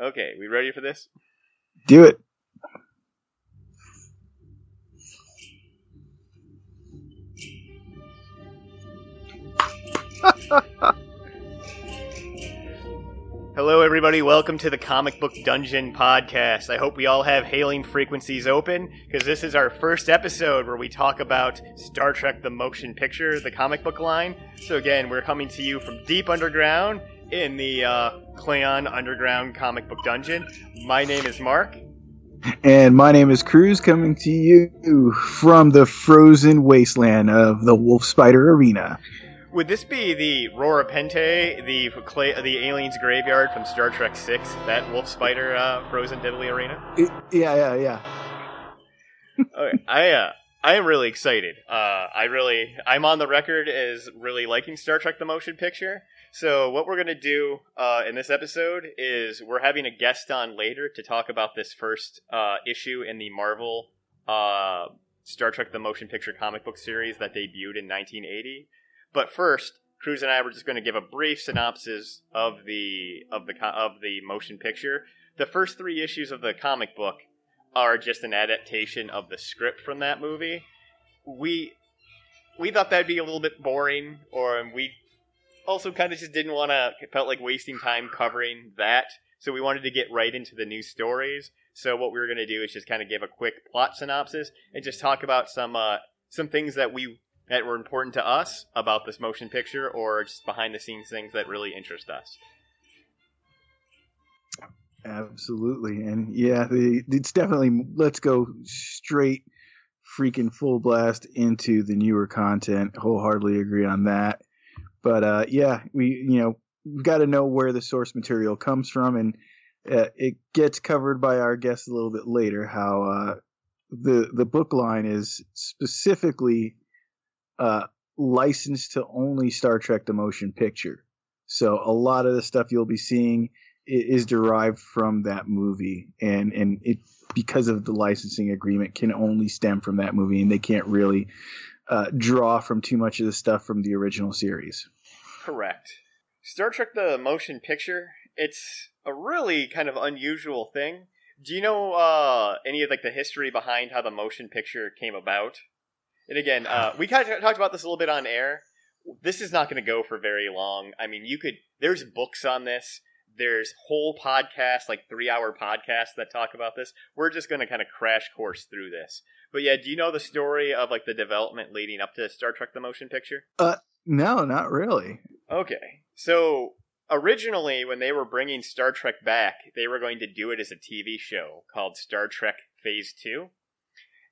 Okay, we ready for this? Do it. Hello, everybody. Welcome to the Comic Book Dungeon podcast. I hope we all have hailing frequencies open because this is our first episode where we talk about Star Trek the Motion Picture, the comic book line. So, again, we're coming to you from deep underground in the uh, Cleon Underground Comic Book Dungeon. My name is Mark. And my name is Cruz, coming to you from the frozen wasteland of the Wolf Spider Arena. Would this be the Rura Penthe, the clay, the aliens graveyard from Star Trek Six? That wolf spider uh, frozen deadly arena? It- yeah, yeah, yeah. okay, I uh, I am really excited. Uh, I really I'm on the record as really liking Star Trek the motion picture. So what we're gonna do uh, in this episode is we're having a guest on later to talk about this first uh, issue in the Marvel uh, Star Trek the motion picture comic book series that debuted in 1980. But first, Cruz and I were just going to give a brief synopsis of the of the of the motion picture. The first three issues of the comic book are just an adaptation of the script from that movie. We we thought that'd be a little bit boring, or we also kind of just didn't want to felt like wasting time covering that. So we wanted to get right into the new stories. So what we were going to do is just kind of give a quick plot synopsis and just talk about some uh, some things that we that were important to us about this motion picture, or just behind the scenes things that really interest us. Absolutely. And yeah, the, it's definitely, let's go straight freaking full blast into the newer content. Wholeheartedly agree on that. But uh, yeah, we, you know, we've got to know where the source material comes from. And uh, it gets covered by our guest a little bit later how uh, the, the book line is specifically uh, licensed to only Star Trek the motion picture. So a lot of the stuff you'll be seeing is derived from that movie, and and it because of the licensing agreement can only stem from that movie, and they can't really uh, draw from too much of the stuff from the original series. Correct. Star Trek the motion picture, it's a really kind of unusual thing. Do you know uh, any of like the history behind how the motion picture came about? And again, uh, we kind of talked about this a little bit on air. This is not going to go for very long. I mean, you could there's books on this. There's whole podcasts, like three hour podcasts that talk about this. We're just going to kind of crash course through this. But yeah, do you know the story of like the development leading up to Star Trek the motion picture? Uh, no, not really. Okay. So originally, when they were bringing Star Trek back, they were going to do it as a TV show called Star Trek Phase Two,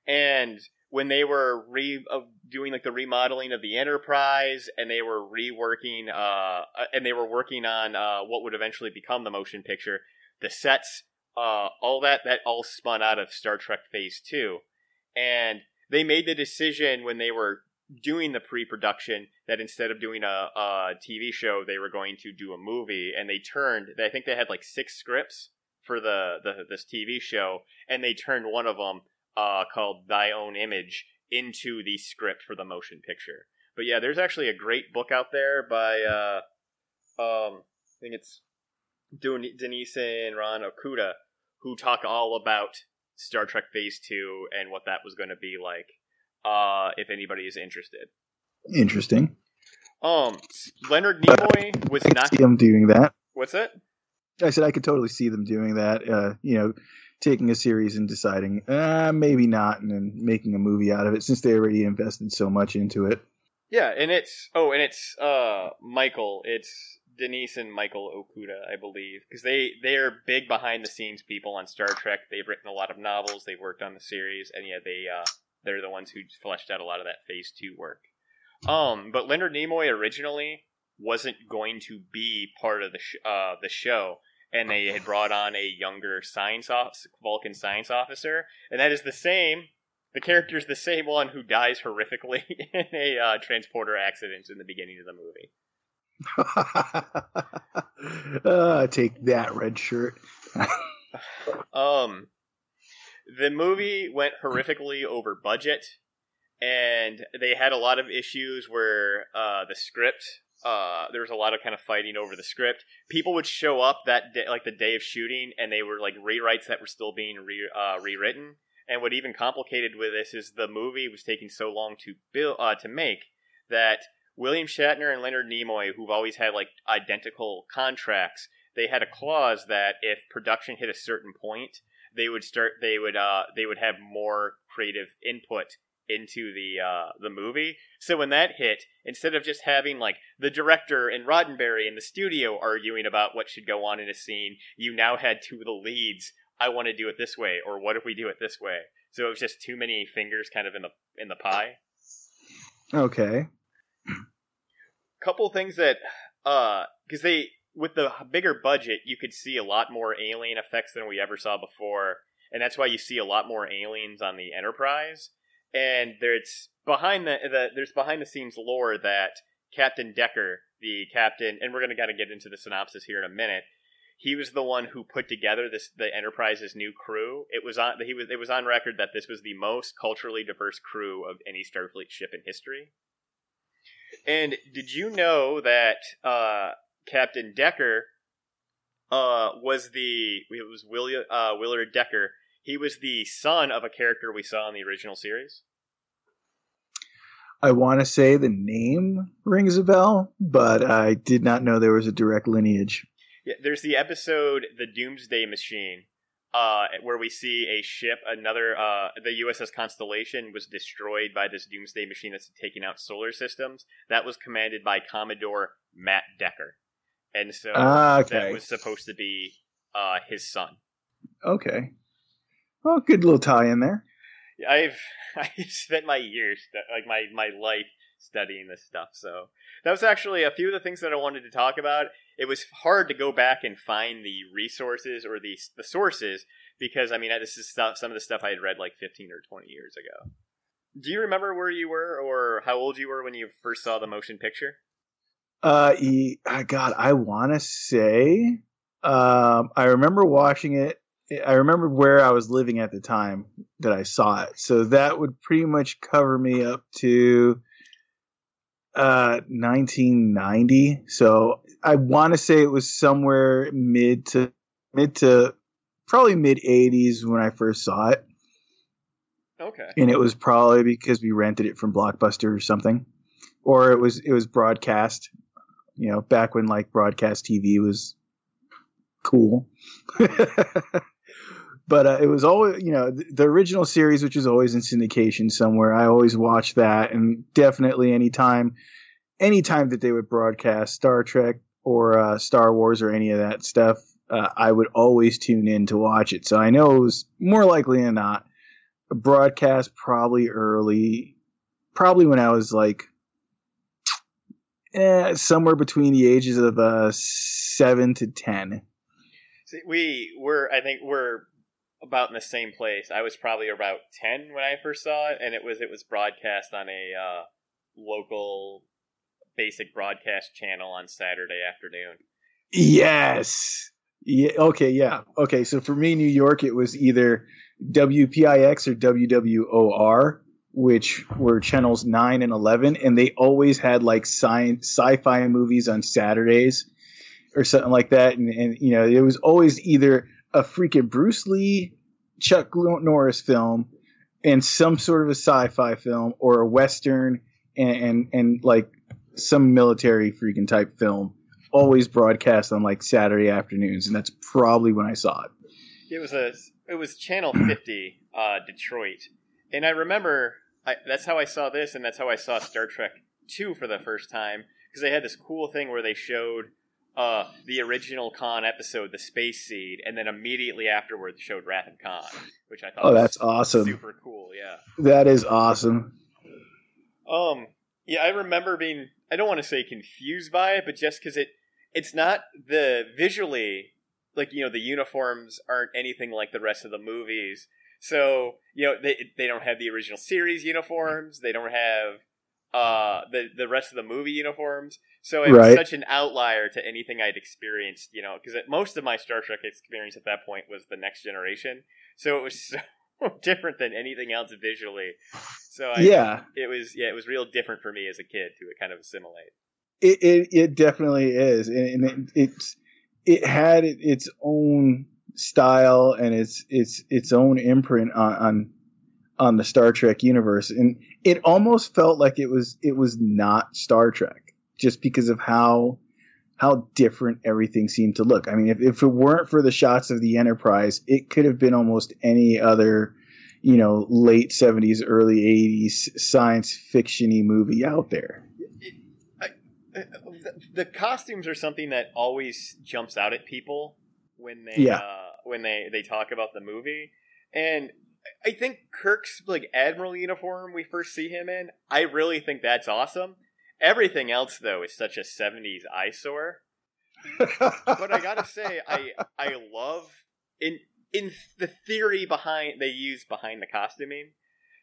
and when they were re uh, doing like the remodeling of the Enterprise, and they were reworking, uh, uh, and they were working on uh, what would eventually become the motion picture, the sets, uh, all that that all spun out of Star Trek Phase Two, and they made the decision when they were doing the pre-production that instead of doing a, a TV show, they were going to do a movie, and they turned. I think they had like six scripts for the, the this TV show, and they turned one of them uh, called "Thy Own Image" into the script for the motion picture. But yeah, there's actually a great book out there by uh, um, I think it's Denise and Ron Okuda who talk all about Star Trek Phase Two and what that was going to be like uh, if anybody is interested. Interesting. Um, Leonard Nimoy was not. see them doing that. What's that? I said I could totally see them doing that. Uh, you know, taking a series and deciding, uh, maybe not, and then making a movie out of it since they already invested so much into it. Yeah, and it's oh, and it's uh Michael. It's Denise and Michael Okuda, I believe, because they they are big behind the scenes people on Star Trek. They've written a lot of novels. They've worked on the series, and yeah, they uh they're the ones who fleshed out a lot of that Phase Two work. Um, but Leonard Nimoy originally wasn't going to be part of the sh- uh the show. And they had brought on a younger science off- Vulcan science officer, and that is the same the character is the same one who dies horrifically in a uh, transporter accident in the beginning of the movie. Uh, take that red shirt. Um, the movie went horrifically over budget, and they had a lot of issues where uh, the script uh, there was a lot of kind of fighting over the script. People would show up that day, like the day of shooting, and they were like rewrites that were still being re- uh, rewritten. And what even complicated with this is the movie was taking so long to build uh, to make that William Shatner and Leonard Nimoy, who've always had like identical contracts, they had a clause that if production hit a certain point, they would start they would uh they would have more creative input into the uh, the movie. So when that hit, instead of just having like the director and Roddenberry in the studio arguing about what should go on in a scene, you now had two of the leads. I want to do it this way, or what if we do it this way? So it was just too many fingers, kind of in the in the pie. Okay. Couple things that, uh, because they with the bigger budget, you could see a lot more alien effects than we ever saw before, and that's why you see a lot more aliens on the Enterprise and there's behind the, the there's behind the scenes lore that Captain Decker, the captain, and we're gonna gotta get into the synopsis here in a minute. He was the one who put together this the Enterprise's new crew. It was on he was it was on record that this was the most culturally diverse crew of any Starfleet ship in history. And did you know that uh, Captain Decker uh, was the it was William uh, Willard Decker he was the son of a character we saw in the original series. I want to say the name rings a bell, but I did not know there was a direct lineage. Yeah, there's the episode "The Doomsday Machine," uh, where we see a ship, another uh, the USS Constellation was destroyed by this Doomsday Machine that's taking out solar systems. That was commanded by Commodore Matt Decker, and so ah, okay. that was supposed to be uh, his son. Okay. Well, good little tie in there. I've I spent my years, like my my life, studying this stuff. So that was actually a few of the things that I wanted to talk about. It was hard to go back and find the resources or the the sources because I mean this is stuff, some of the stuff I had read like fifteen or twenty years ago. Do you remember where you were or how old you were when you first saw the motion picture? Uh, God, I want to say, um, I remember watching it I remember where I was living at the time that I saw it. So that would pretty much cover me up to uh 1990. So I want to say it was somewhere mid to mid to probably mid 80s when I first saw it. Okay. And it was probably because we rented it from Blockbuster or something. Or it was it was broadcast, you know, back when like broadcast TV was cool. but uh, it was always you know the, original series which was always in syndication somewhere i always watched that and definitely anytime anytime that they would broadcast star trek or uh, star wars or any of that stuff uh, i would always tune in to watch it. So i know it was more likely than not a broadcast probably early probably when i was like eh, somewhere between the ages of uh, 7 to 10 See, we were i think we're about in the same place. I was probably about ten when I first saw it, and it was it was broadcast on a uh, local basic broadcast channel on Saturday afternoon. Yes. Yeah. Okay. Yeah. Okay. So for me, New York, it was either WPIX or WWOR, which were channels nine and eleven, and they always had like science sci-fi movies on Saturdays or something like that, and, and you know it was always either a freaking Bruce Lee, Chuck Norris film, and some sort of a sci-fi film or a western and and, and like some military freaking type film always broadcast on like Saturday afternoons, and that's probably when I saw it. It was a it was Channel Fifty, uh, Detroit, and I remember I, that's how I saw this, and that's how I saw Star Trek Two for the first time because they had this cool thing where they showed uh, the original Khan episode, The Space Seed, and then immediately afterwards showed Wrath of Khan, which I thought oh, that's awesome, super cool. Yeah, that is awesome. Um, yeah, I remember being I don't want to say confused by it, but just because it it's not the visually like you know the uniforms aren't anything like the rest of the movies. So you know they they don't have the original series uniforms. They don't have uh the the rest of the movie uniforms. So it right. was such an outlier to anything I'd experienced, you know, because most of my Star Trek experience at that point was the Next Generation. So it was so different than anything else visually. So I, yeah, it was yeah, it was real different for me as a kid to kind of assimilate. It it, it definitely is, and, and it, it's it had its own style and its its its own imprint on, on on the Star Trek universe, and it almost felt like it was it was not Star Trek just because of how how different everything seemed to look. I mean, if, if it weren't for the shots of the Enterprise, it could have been almost any other, you know, late seventies, early eighties science fictiony movie out there. It, I, the, the, costumes are something that always jumps out at people when they yeah. uh, when they they talk about the movie, and I think Kirk's like admiral uniform we first see him in. I really think that's awesome. Everything else though is such a '70s eyesore. but I gotta say, I I love in in the theory behind they use behind the costuming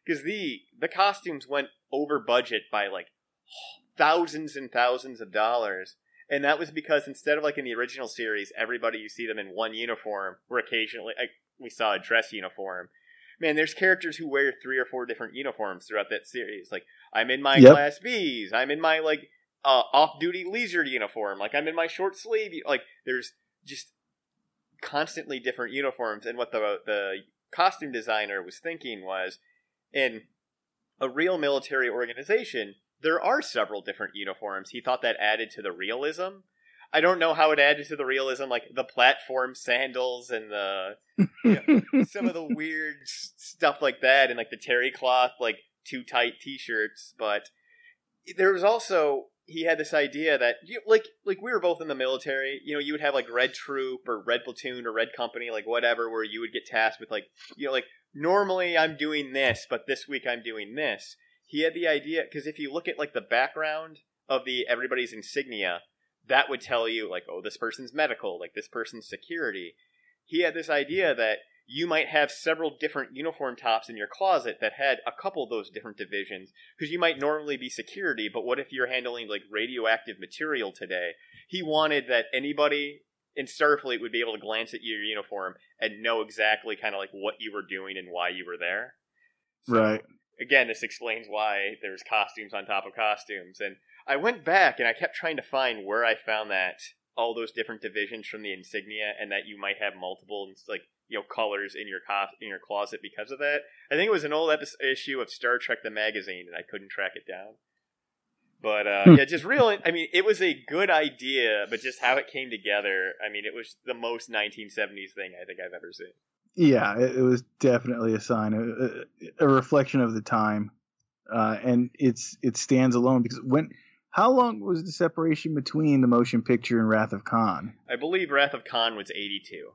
because the the costumes went over budget by like thousands and thousands of dollars and that was because instead of like in the original series everybody you see them in one uniform or occasionally we saw a dress uniform man, there's characters who wear three or four different uniforms throughout that series. Like I'm in my yep. class B's, I'm in my like uh, off-duty leisure uniform, like I'm in my short sleeve. Like there's just constantly different uniforms. And what the the costume designer was thinking was, in a real military organization, there are several different uniforms. He thought that added to the realism I don't know how it added to the realism, like the platform sandals and the you know, some of the weird stuff like that, and like the terry cloth, like too tight T-shirts. But there was also he had this idea that you like like we were both in the military. You know, you would have like red troop or red platoon or red company, like whatever, where you would get tasked with like you know like normally I'm doing this, but this week I'm doing this. He had the idea because if you look at like the background of the everybody's insignia that would tell you like oh this person's medical like this person's security he had this idea that you might have several different uniform tops in your closet that had a couple of those different divisions because you might normally be security but what if you're handling like radioactive material today? He wanted that anybody in starfleet would be able to glance at your uniform and know exactly kind of like what you were doing and why you were there. So, right. again this explains why there's costumes on top of costumes. And I went back and I kept trying to find where I found that all those different divisions from the insignia, and that you might have multiple and it's like you know colors in your co- in your closet because of that. I think it was an old episode, issue of Star Trek the magazine, and I couldn't track it down. But uh, hmm. yeah, just real. I mean, it was a good idea, but just how it came together. I mean, it was the most 1970s thing I think I've ever seen. Yeah, it, it was definitely a sign, a, a reflection of the time, uh, and it's it stands alone because when how long was the separation between the motion picture and Wrath of Khan? I believe Wrath of Khan was 82.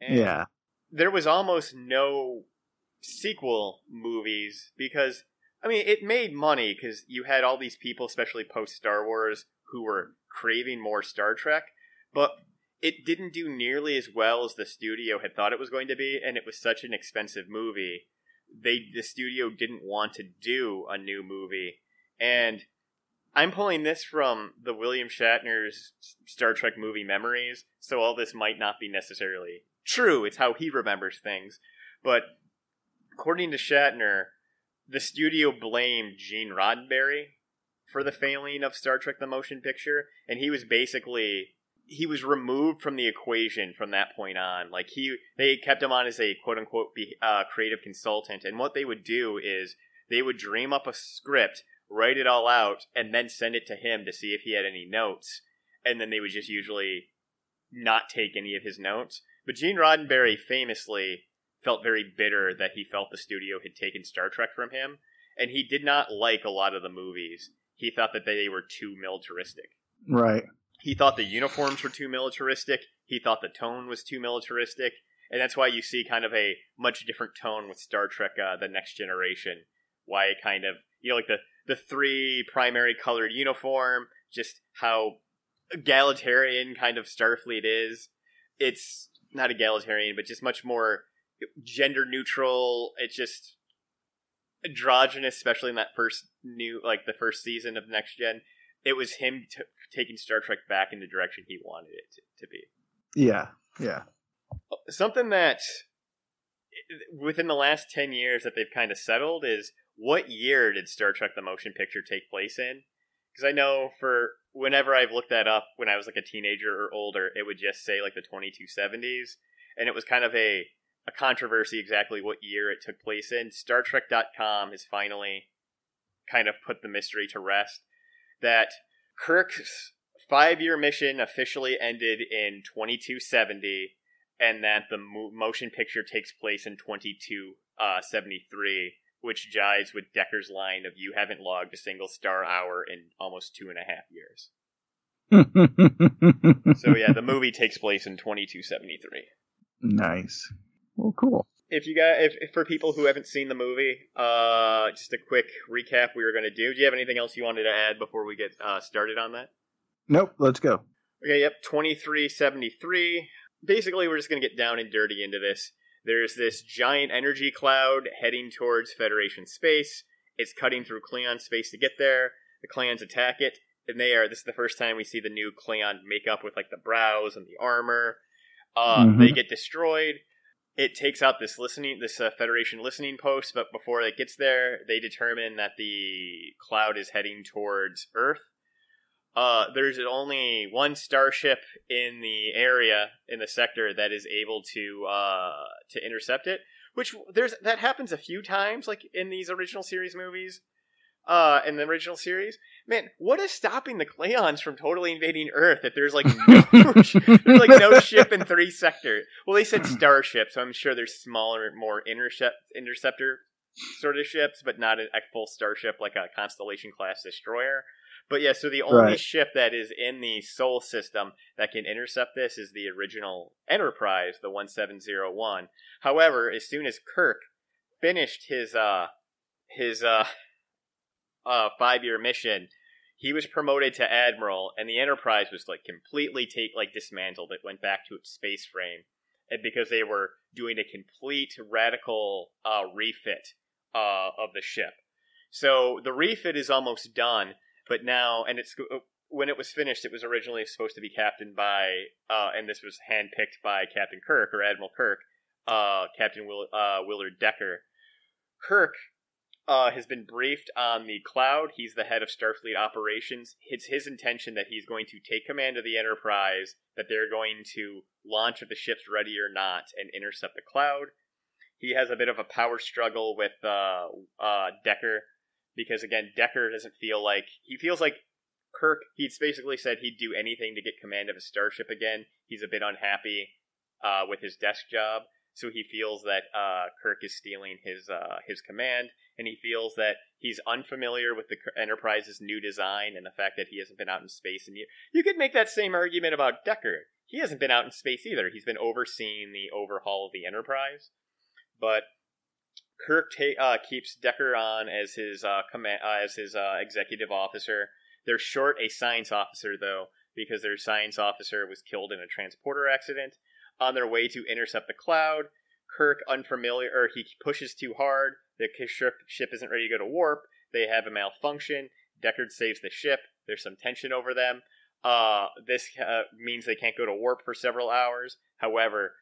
And yeah. There was almost no sequel movies because, I mean, it made money because you had all these people, especially post Star Wars, who were craving more Star Trek, but it didn't do nearly as well as the studio had thought it was going to be, and it was such an expensive movie. They the studio didn't want to do a new movie, and I'm pulling this from the William Shatner's Star Trek movie memories, so all this might not be necessarily true. It's how he remembers things. But according to Shatner, the studio blamed Gene Roddenberry for the failing of Star Trek the Motion Picture, and he was basically he was removed from the equation from that point on. Like he, they kept him on as a quote unquote be, uh, creative consultant, and what they would do is they would dream up a script write it all out, and then send it to him to see if he had any notes. And then they would just usually not take any of his notes. But Gene Roddenberry famously felt very bitter that he felt the studio had taken Star Trek from him, and he did not like a lot of the movies. He thought that they were too militaristic. Right. He thought the uniforms were too militaristic. He thought the tone was too militaristic. And that's why you see kind of a much different tone with Star Trek uh, The Next Generation. Why it kind of, you know, like the, the three primary colored uniform, just how egalitarian kind of Starfleet is. It's not egalitarian, but just much more gender neutral. It's just androgynous, especially in that first new, like the first season of Next Gen. It was him t- taking Star Trek back in the direction he wanted it to, to be. Yeah, yeah. Something that within the last 10 years that they've kind of settled is what year did Star Trek the Motion Picture take place in? Because I know for whenever I've looked that up when I was like a teenager or older, it would just say like the 2270s, and it was kind of a a controversy exactly what year it took place in. Star Trek.com has finally kind of put the mystery to rest that Kirk's five year mission officially ended in 2270, and that the mo- motion picture takes place in 2273, uh, which jives with Decker's line of "You haven't logged a single star hour in almost two and a half years." so yeah, the movie takes place in 2273. Nice. Well, cool. If you got, if, if for people who haven't seen the movie, uh, just a quick recap we were going to do. Do you have anything else you wanted to add before we get uh, started on that? Nope. Let's go. Okay. Yep. 2373. Basically, we're just going to get down and dirty into this. There's this giant energy cloud heading towards Federation space. It's cutting through Klingon space to get there. The Klingons attack it, and they are. This is the first time we see the new Klingon makeup with like the brows and the armor. Uh, Mhm. They get destroyed. It takes out this listening, this uh, Federation listening post, but before it gets there, they determine that the cloud is heading towards Earth. Uh, there's only one starship in the area in the sector that is able to uh, to intercept it. Which there's that happens a few times, like in these original series movies. Uh, in the original series, man, what is stopping the Klingons from totally invading Earth if there's like no, there's like no ship in three sector? Well, they said starship, so I'm sure there's smaller, more intercept interceptor sort of ships, but not a, a full starship like a Constellation class destroyer. But yeah, so the only Right. ship that is in the Sol system that can intercept this is the original Enterprise, the 1701. However, as soon as Kirk finished his uh his uh uh five year mission, he was promoted to admiral, and the Enterprise was like completely take like dismantled. It went back to its space frame, and because they were doing a complete radical uh refit uh of the ship. So the refit is almost done, but now and it's when it was finished, it was originally supposed to be captained by, uh, and this was handpicked by Captain Kirk or Admiral Kirk, uh, Captain Will, uh, Willard Decker. Kirk uh, has been briefed on the Cloud. He's the head of Starfleet operations. It's his intention that he's going to take command of the Enterprise, that they're going to launch if the ship's ready or not, and intercept the Cloud. He has a bit of a power struggle with uh, uh, Decker because again, Decker doesn't feel like he feels like Kirk. He's basically said he'd do anything to get command of a starship again. He's a bit unhappy uh, with his desk job, so he feels that uh, Kirk is stealing his uh, his command, and he feels that he's unfamiliar with the Enterprise's new design and the fact that he hasn't been out in space. And you you could make that same argument about Decker. He hasn't been out in space either. He's been overseeing the overhaul of the Enterprise, but Kirk ta- uh, keeps Decker on as his uh, command uh, as his uh, executive officer. They're short a science officer though because their science officer was killed in a transporter accident. On their way to intercept the cloud, Kirk unfamiliar or he pushes too hard. The ship ship isn't ready to go to warp. They have a malfunction. Decker saves the ship. There's some tension over them. Uh, this uh, means they can't go to warp for several hours. However,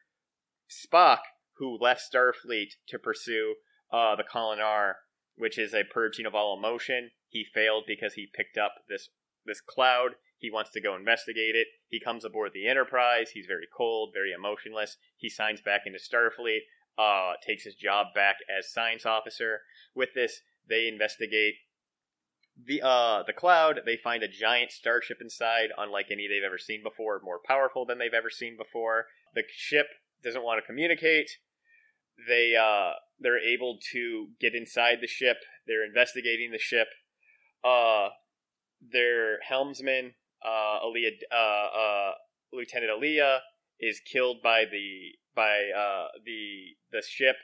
Spock, who left Starfleet to pursue uh, the Kolinahr, which is a purging of all emotion. He failed because he picked up this this cloud. He wants to go investigate it. He comes aboard the Enterprise. He's very cold, very emotionless. He signs back into Starfleet. Uh, takes his job back as science officer. With this, they investigate the uh the cloud. They find a giant starship inside, unlike any they've ever seen before, more powerful than they've ever seen before. The ship doesn't want to communicate. They uh they're able to get inside the ship. They're investigating the ship. Uh, their helmsman, uh, Ilia, uh, uh, Lieutenant Ilia, is killed by the by uh, the the ship.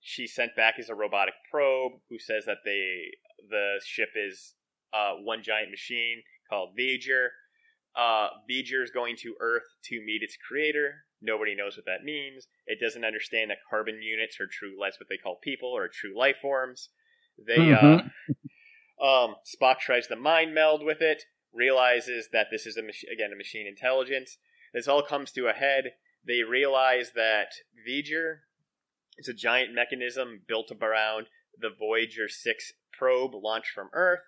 She's sent back as a robotic probe, who says that they the ship is uh, one giant machine called V'ger. Uh, V'ger is going to Earth to meet its creator. Nobody knows what that means. It doesn't understand that carbon units are true. That's what they call people or true life forms. They Mhm. uh, um, Spock tries to mind meld with it. Realizes that this is a mach- again a machine intelligence. This all comes to a head. They realize that V'ger is a giant mechanism built around the Voyager 6 probe launched from Earth.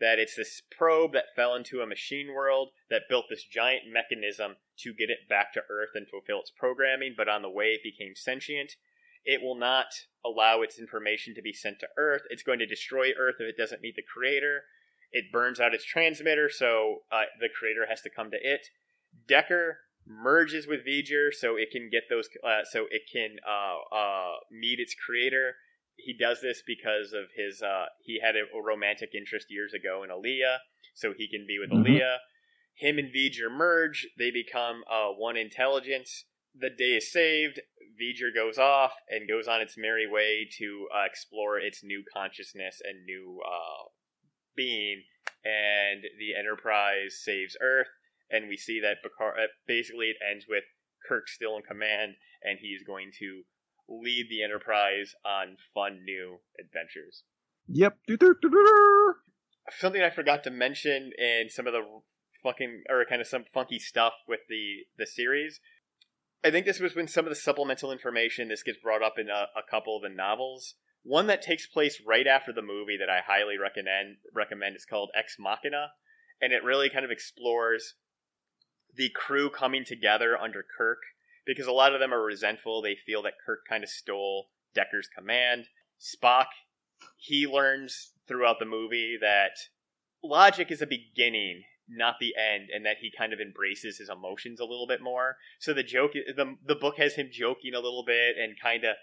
that it's this probe that fell into a machine world that built this giant mechanism to get it back to Earth and fulfill its programming, but on the way it became sentient. It will not allow its information to be sent to Earth. It's going to destroy Earth if it doesn't meet the creator. It burns out its transmitter, so uh, the creator has to come to it. Decker merges with V'ger so it can get those, uh, so it can uh, uh meet its creator he does this because of his uh, he had a, romantic interest years ago in Ilia, so he can be with mm-hmm. Ilia. Him and V'ger merge; they become uh, one intelligence. The day is saved. V'ger goes off and goes on its merry way to uh, explore its new consciousness and new uh, being, and the Enterprise saves Earth. And we see that Picard, uh, basically it ends with Kirk still in command, and he's going to lead the Enterprise on fun new adventures. Yep. Something I forgot to mention in some of the fucking or kind of some funky stuff with the the series. I think this was when some of the supplemental information this gets brought up in a, a couple of the novels. One that takes place right after the movie that I highly recommend recommend is called Ex Machina, and it really kind of explores the crew coming together under Kirk because a lot of them are resentful. They feel that Kirk kind of stole Decker's command. Spock, he learns throughout the movie that logic is a beginning, not the end, and that he kind of embraces his emotions a little bit more. So the joke, the the book has him joking a little bit and kind of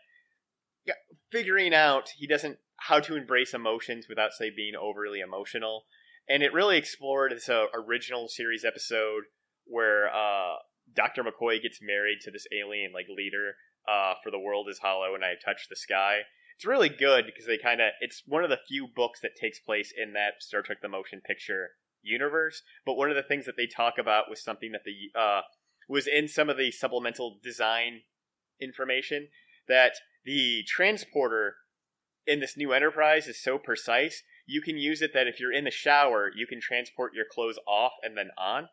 figuring out he doesn't how to embrace emotions without say being overly emotional. And it really explored this uh, original series episode where uh, Dr. McCoy gets married to this alien like leader uh, for the world is hollow and I touch the sky. It's really good because they kind of it's one of the few books that takes place in that Star Trek the Motion Picture universe. But one of the things that they talk about was something that the uh, was in some of the supplemental design information that the transporter in this new Enterprise is so precise. You can use it that if you're in the shower, you can transport your clothes off and then on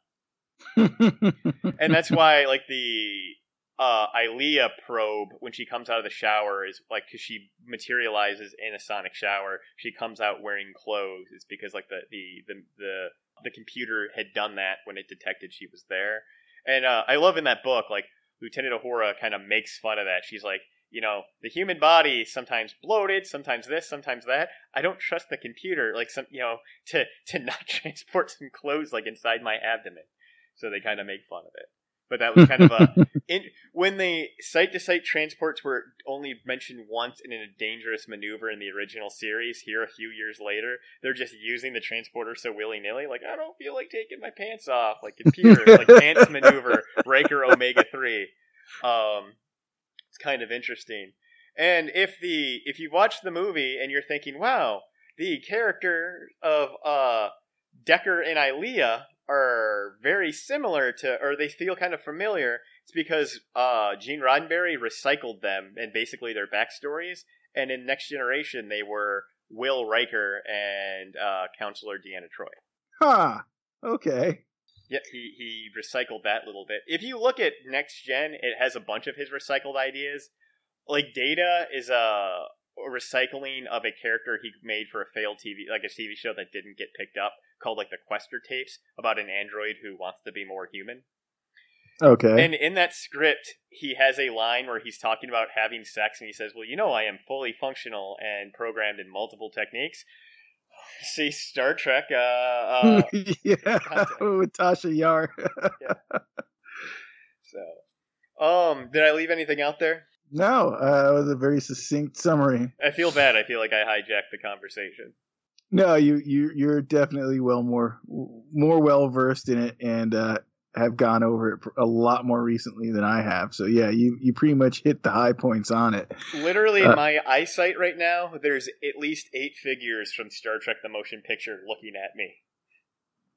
and that's why like the uh Ilia probe when she comes out of the shower is like because she materializes in a sonic shower. She comes out wearing clothes. It's because like the the the the, the computer had done that when it detected she was there. And uh, I love in that book like Lieutenant Uhura kind of makes fun of that. She's like, you know, the human body sometimes bloated, sometimes this, sometimes that. I don't trust the computer, like some, you know, to to not transport some clothes like inside my abdomen so they kind of make fun of it. But that was kind of a in, when the site to site transports were only mentioned once in a dangerous maneuver in the original series. Here, a few years later, they're just using the transporter so willy nilly. Like I don't feel like taking my pants off. Like computer, like pants maneuver, Riker Omega three. Um, it's kind of interesting. And if the if you watch the movie and you're thinking, wow, the character of uh Decker and Ilia are very similar to, or they feel kind of familiar, it's because uh, Gene Roddenberry recycled them and basically their backstories. And in Next Generation, they were Will Riker and uh, Counselor Deanna Troi. Huh. Okay. Yep, he, he recycled that little bit. If you look at Next Gen, it has a bunch of his recycled ideas. Like Data is a recycling of a character he made for a failed TV, like a TV show that didn't get picked up called like the Questor tapes about an android who wants to be more human. Okay. And in that script, he has a line where he's talking about having sex, and he says, "Well, you know, I am fully functional and programmed in multiple techniques." See Star Trek. Uh, uh, yeah, with Tasha Yar. yeah. So, um, did I leave anything out there? No, uh, it was a very succinct summary. I feel bad. I feel like I hijacked the conversation. No, you you you're definitely well more more well versed in it and uh, have gone over it a lot more recently than I have. So yeah, you you pretty much hit the high points on it. Literally, uh, in my eyesight right now, there's at least eight figures from Star Trek: The Motion Picture looking at me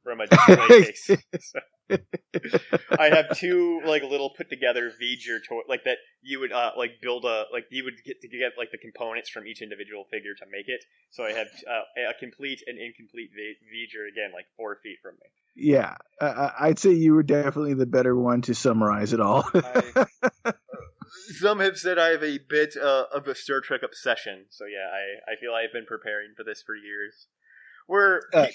from a display case. I have two like little put together V'ger toy like that you would uh, like build a like you would get to get like the components from each individual figure to make it. So I have uh, a complete and incomplete V'ger again, like four feet from me. Yeah, uh, I'd say you were definitely the better one to summarize it all. I, some have said I have a bit uh, of a Star Trek obsession, so yeah, I I feel I've been preparing for this for years. Where Uh,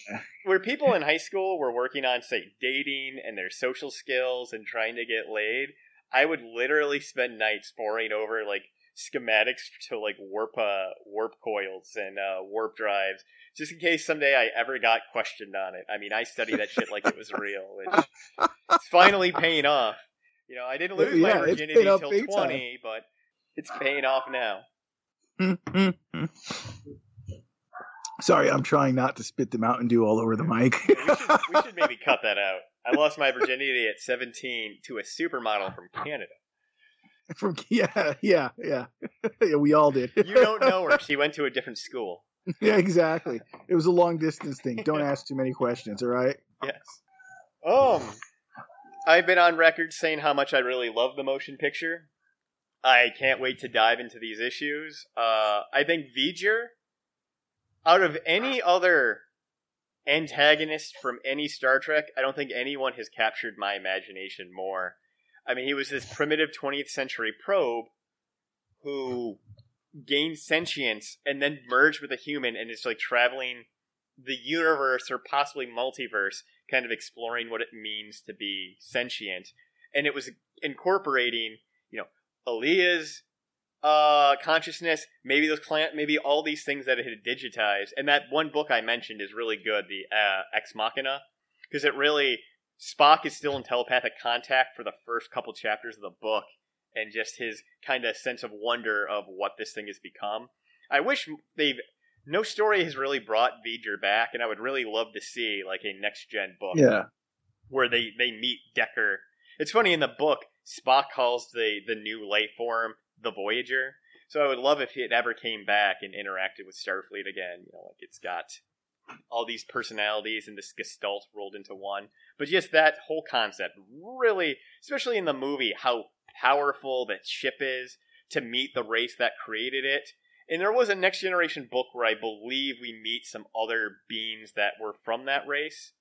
where people in high school were working on say dating and their social skills and trying to get laid, I would literally spend nights poring over like schematics to like warp uh, warp coils and uh, warp drives, just in case someday I ever got questioned on it. I mean, I study that shit like it was real. It's, it's finally paying off. You know, I didn't lose my Yeah, it's virginity off till time. twenty, but it's paying off now. Sorry, I'm trying not to spit the Mountain Dew all over the mic. We should, we should maybe cut that out. I lost my virginity at 17 to a supermodel from Canada. From yeah, yeah, yeah, yeah. We all did. You don't know her. She went to a different school. yeah, exactly. It was a long distance thing. Don't ask too many questions. All right. Yes. Um, I've been on record saying how much I really love the motion picture. I can't wait to dive into these issues. Uh, I think V'ger, out of any other antagonist from any Star Trek, I don't think anyone has captured my imagination more. I mean, he was this primitive 20th century probe who gained sentience and then merged with a human and is like traveling the universe or possibly multiverse, kind of exploring what it means to be sentient. And it was incorporating, you know, Ilia's uh, consciousness, maybe those plant, maybe all these things that it had digitized. And that one book I mentioned is really good, the uh, Ex Machina, because it really Spock is still in telepathic contact for the first couple chapters of the book, and just his kind of sense of wonder of what this thing has become. I wish they've. No story has really brought V'ger back, and I would really love to see like a next gen book Yeah. where they they meet Decker. It's funny in the book, Spock calls the the new life form the Voyager. So I would love if it ever came back and interacted with Starfleet again. You know, like it's got all these personalities and this gestalt rolled into one. But just that whole concept, really, especially in the movie, how powerful that ship is to meet the race that created it. And there was a next generation book where I believe we meet some other beings that were from that race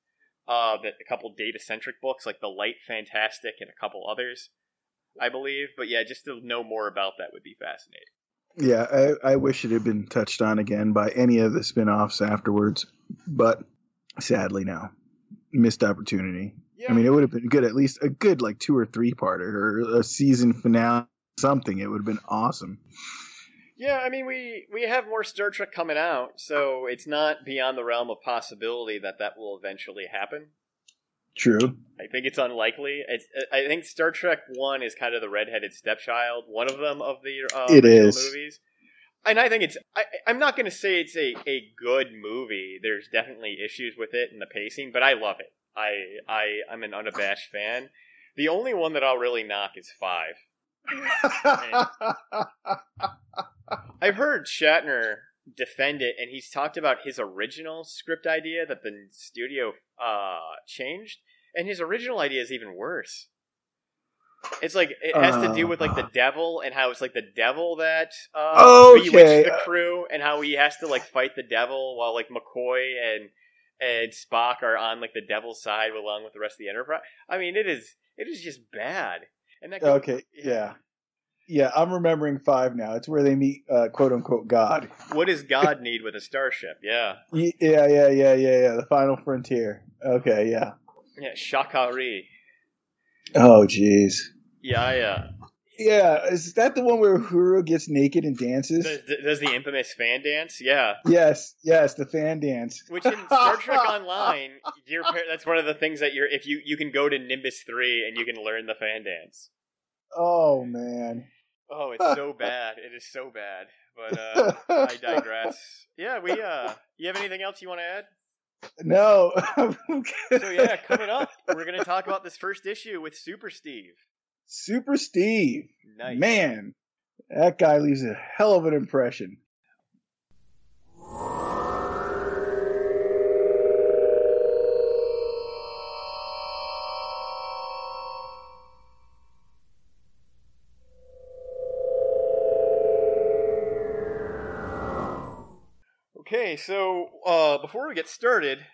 uh, that a couple data centric books like the Light Fantastic and a couple others, I believe. But yeah, just to know more about that would be fascinating. Yeah, I, I wish it had been touched on again by any of the spin offs afterwards, but sadly, no. Missed opportunity. Yeah, I mean, it would have been good, at least a good, like, two or three parter or a season finale, something. It would have been awesome. yeah. I mean, we we have more Star Trek coming out, so it's not beyond the realm of possibility that that will eventually happen. True. I think it's unlikely. It's, I think Star Trek One is kind of the redheaded stepchild, one of them of the uh, it is. movies. And I think it's. I, I'm not going to say it's a, a good movie. There's definitely issues with it and the pacing, but I love it. I I I'm an unabashed fan. The only one that I'll really knock is five. I've heard Shatner defend it, and he's talked about his original script idea that the studio uh, changed, and his original idea is even worse. It's like it has to do with like the devil and how it's like the devil that uh, Okay. bewitched the crew, and how he has to like fight the devil while like McCoy and and Spock are on like the devil's side along with the rest of the Enterprise. I mean, it is it is just bad. And that okay, yeah. Yeah, I'm remembering five now. It's where they meet, uh, quote unquote, God. What does God need with a starship? Yeah. Yeah, yeah, yeah, yeah, yeah. The final frontier. Okay, yeah. Yeah, Sha Ka Ree. Oh, jeez. Yeah, yeah. Yeah, is that the one where Uhura gets naked and dances? Does, does the infamous fan dance? Yeah. Yes, yes, the fan dance. Which in Star Trek Online, your that's one of the things that you're if you you can go to Nimbus three and you can learn the fan dance. Oh man. Oh, it's so bad. It is so bad. But uh, I digress. Yeah, we uh, you have anything else you want to add? No. So yeah, coming up, we're gonna talk about this first issue with Super Steve. Super Steve. Nice. Man, that guy leaves a hell of an impression. Okay, so uh, before we get started,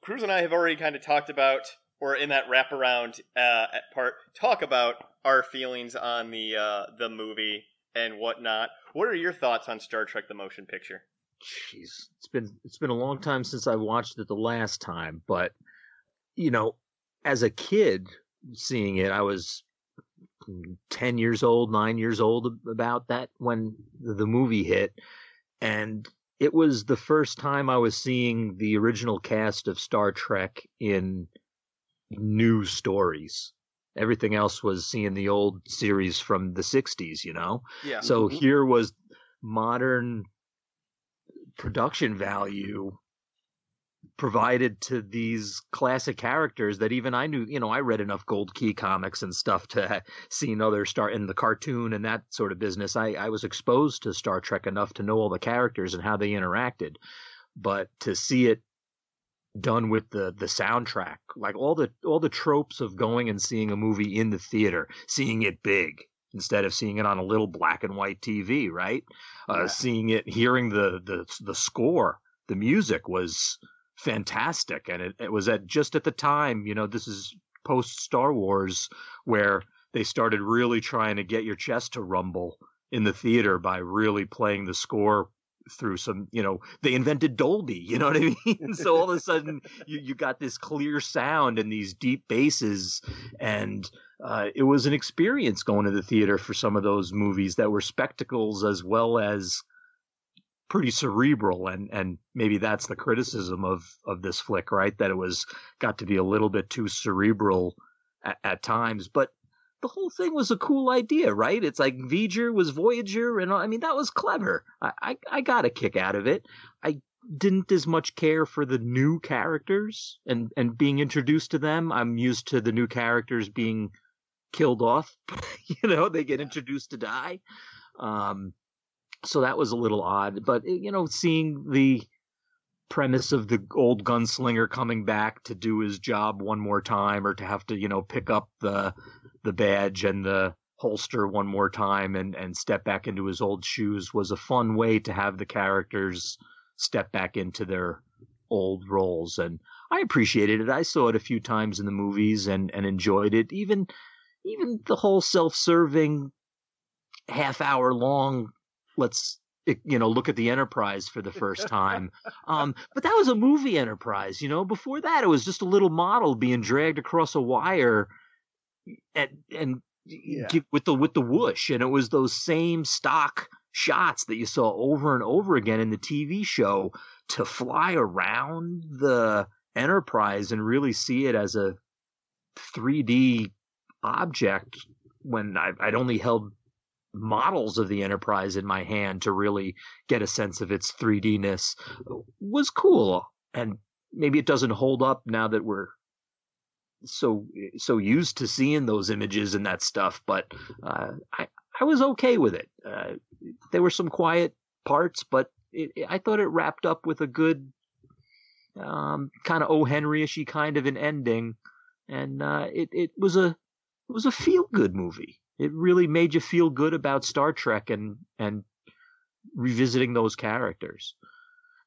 Cruz and I have already kind of talked about, or in that wraparound uh, part, talk about our feelings on the uh, the movie and whatnot. What are your thoughts on Star Trek: The Motion Picture? jeez, it's been it's been a long time since I watched it the last time, but you know, as a kid seeing it, I was 10 years old, 9 years old about that when the movie hit and it was the first time I was seeing the original cast of Star Trek in new stories. Everything else was seeing the old series from the 60s, you know? Yeah. So Mhm. here was modern production value provided to these classic characters that even I knew, you know, I read enough Gold Key comics and stuff to seen other Star in the cartoon and that sort of business. I, I was exposed to Star Trek enough to know all the characters and how they interacted, but to see it done with the the soundtrack, like all the all the tropes of going and seeing a movie in the theater, seeing it big instead of seeing it on a little black and white TV, right? Uh, Yeah. Seeing it, hearing the the the score, the music was fantastic, and it, it was at just at the time, you know, this is post Star Wars where they started really trying to get your chest to rumble in the theater by really playing the score through some, you know, they invented Dolby, you know what I mean? so all of a sudden you, you got this clear sound and these deep basses and uh, it was an experience going to the theater for some of those movies that were spectacles as well as pretty cerebral and and maybe that's the criticism of of this flick right? That it was got to be a little bit too cerebral at, at times. But the whole thing was a cool idea right? It's like V'ger was Voyager and I mean that was clever. I, I I got a kick out of it. I didn't as much care for the new characters and and being introduced to them. I'm used to the new characters being killed off you know they get introduced to die. Um so that was a little odd but eh, you know seeing the premise of the old gunslinger coming back to do his job one more time or to have to you know pick up the the badge and the holster one more time and and step back into his old shoes was a fun way to have the characters step back into their old roles and I appreciated it. I saw it a few times in the movies and and enjoyed it. Even even the whole self-serving half hour long let's you know look at the enterprise for the first time um but that was a movie enterprise you know before that it was just a little model being dragged across a wire and and Yeah. with the with the whoosh and it was those same stock shots that you saw over and over again in the TV show to fly around the enterprise and really see it as a 3D object when I, I'd only held models of the Enterprise in my hand to really get a sense of its 3D-ness was cool. And maybe it doesn't hold up now that we're so so used to seeing those images and that stuff, but uh, I I was okay with it. Uh, there were some quiet parts, but it, it- I thought it wrapped up with a good um, kind of O. Henry-ishy kind of an ending, and uh, it it was a it was a feel good movie. It really made you feel good about Star Trek and and revisiting those characters.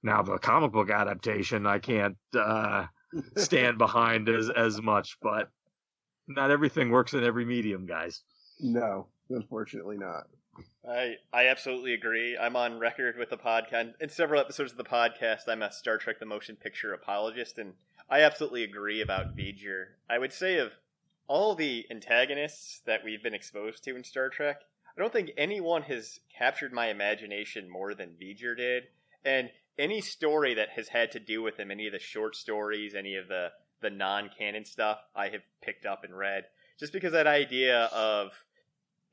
Now the comic book adaptation, I can't uh, stand behind as as much, but not everything works in every medium, guys. No, unfortunately not. I I absolutely agree. I'm on record with the podcast in several episodes of the podcast. I'm a Star Trek: The Motion Picture apologist, and I absolutely agree about V'ger. I would say of all the antagonists that we've been exposed to in Star Trek, I don't think anyone has captured my imagination more than V'ger did. And any story that has had to do with him, any of the short stories, any of the the non-canon stuff, I have picked up and read. Just because that idea of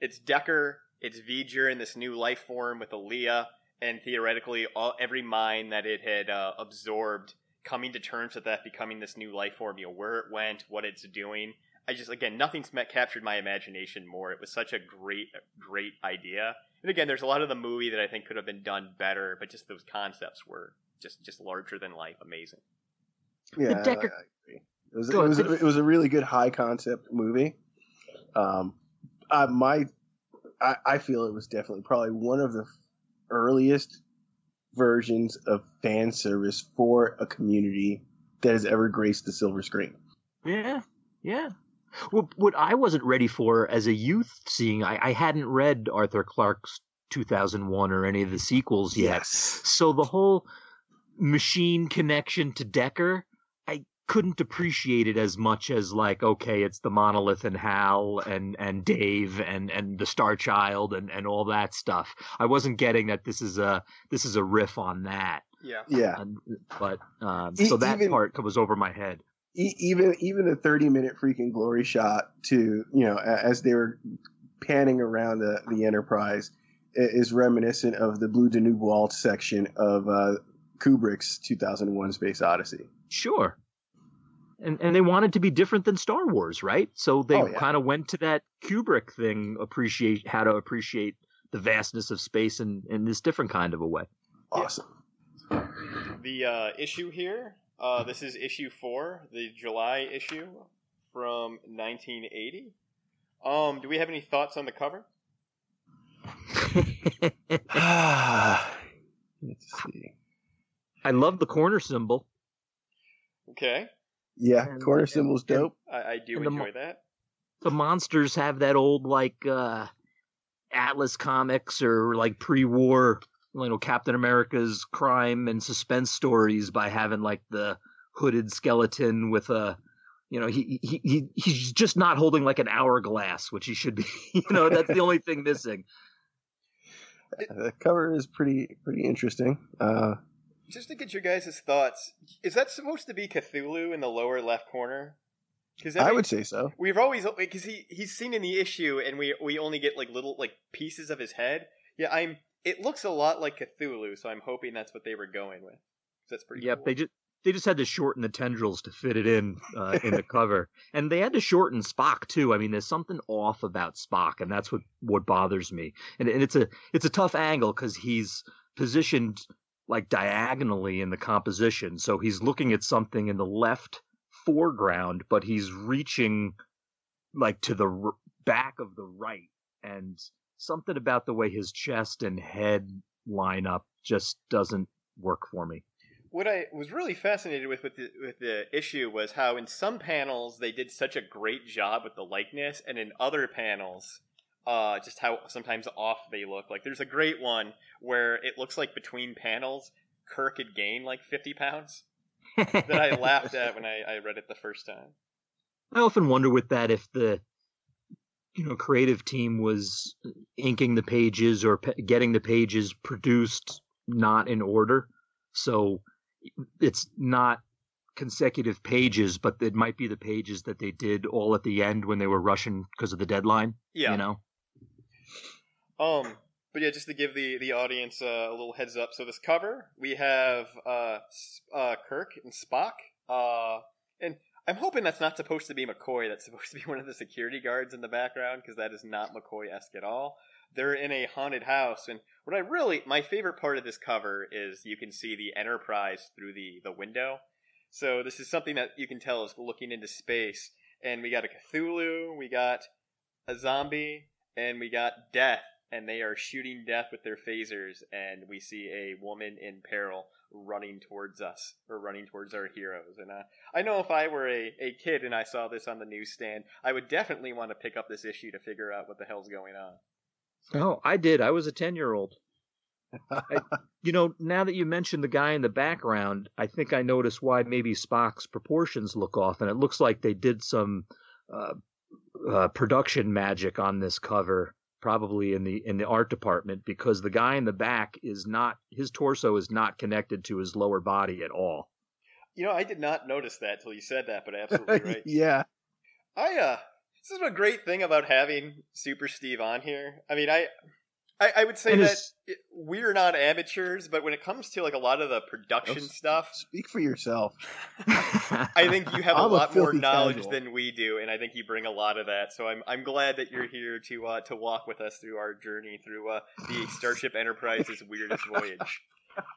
it's Decker, it's V'ger in this new life form with Ilia, and theoretically all every mind that it had uh, absorbed coming to terms with that becoming this new life form. You know where it went, what it's doing. I just again nothing's met, captured my imagination more. It was such a great, great idea. And again, there's a lot of the movie that I think could have been done better, but just those concepts were just just larger than life, amazing. Yeah, Decker- I agree. It was, Go it was ahead. it was a really good high concept movie. Um, I, my I, I feel it was definitely probably one of the earliest versions of fan service for a community that has ever graced the silver screen. Yeah, yeah. What what I wasn't ready for as a youth seeing, I, I hadn't read Arthur Clarke's 2001 or any of the sequels yet. Yes. So the whole machine connection to Decker, I couldn't appreciate it as much as like, okay, it's the monolith and Hal and and Dave and and the Star Child and and all that stuff. I wasn't getting that this is a this is a riff on that. Yeah. Yeah. And- but um, so that even- part was over my head. E- even even the 30 minute freaking glory shot to you know as they were panning around the, the enterprise is reminiscent of the blue danube walt section of uh, kubrick's 2001 space odyssey Sure. And and they wanted to be different than Star Wars, right? So they Oh, yeah. kind of went to that Kubrick thing, appreciate how to appreciate the vastness of space in in this different kind of a way. awesome The uh, issue here, uh, this is issue four, the July issue from 1980. Um, do we have any thoughts on the cover? let's see I love the corner symbol. Okay, yeah And- corner and- symbol's and- dope I, I do And enjoy mo- that. The monsters have that old like uh Atlas comics or like pre-war, you know, Captain America's crime and suspense stories by having like the hooded skeleton with a you know, he, he he he's just not holding like an hourglass, which he should be. you know, that's the only thing missing. the cover is pretty pretty interesting uh, Just to get your guys' thoughts, is that supposed to be Cthulhu in the lower left corner? Because i would say so We've always because he he's seen in the issue, and we we only get like little like pieces of his head. Yeah, I'm. It looks a lot like Cthulhu, so I'm hoping that's what they were going with. That's pretty. Yep, cool. they just they just had to shorten the tendrils to fit it in uh, in the cover, and they had to shorten Spock too. I mean, there's something off about Spock, and that's what what bothers me. And, and it's a it's a tough angle because he's positioned like diagonally in the composition, so he's looking at something in the left foreground, but he's reaching like to the r- back of the right, and something about the way his chest and head line up just doesn't work for me. What I was really fascinated with with the, with the issue was how in some panels they did such a great job with the likeness, and in other panels, uh, just how sometimes off they look. Like there's a great one where it looks like between panels, Kirk had gained like 50 pounds that I laughed at when I, I read it the first time. I often wonder with that if the you know creative team was inking the pages or pe- getting the pages produced not in order, so it's not consecutive pages, but it might be the pages that they did all at the end when they were rushing because of the deadline. Yeah. You know, Um, but yeah, just to give the the audience uh, a little heads up. So this cover, we have uh, uh Kirk and Spock. Uh, and I'm hoping that's not supposed to be McCoy. That's supposed to be one of the security guards in the background because that is not McCoy esque at all. They're in a haunted house, and what I really my favorite part of this cover is you can see the Enterprise through the the window. So this is something that you can tell is looking into space. And we got a Cthulhu, we got a zombie, and we got death and they are shooting death with their phasers and we see a woman in peril running towards us or running towards our heroes and uh, i know if i were a, a kid and i saw this on the newsstand i would definitely want to pick up this issue to figure out what the hell's going on Oh, I did. I was a 10 year old. You know, now that you mentioned the guy in the background, I think I noticed why maybe Spock's proportions look off, and it looks like they did some uh, uh, production magic on this cover, probably in the in the art department, because the guy in the back is not his torso is not connected to his lower body at all. you know i did not notice that till you said that but absolutely right yeah I uh this is a great thing about having Super Steve on here. I mean, I I, I would say And that it, we're not amateurs, but when it comes to like a lot of the production stuff, speak for yourself I think you have a I'm a lot more knowledge casual. than we do, and I think you bring a lot of that. So I'm I'm glad that you're here to uh, to walk with us through our journey through uh, the Starship Enterprise's weirdest voyage.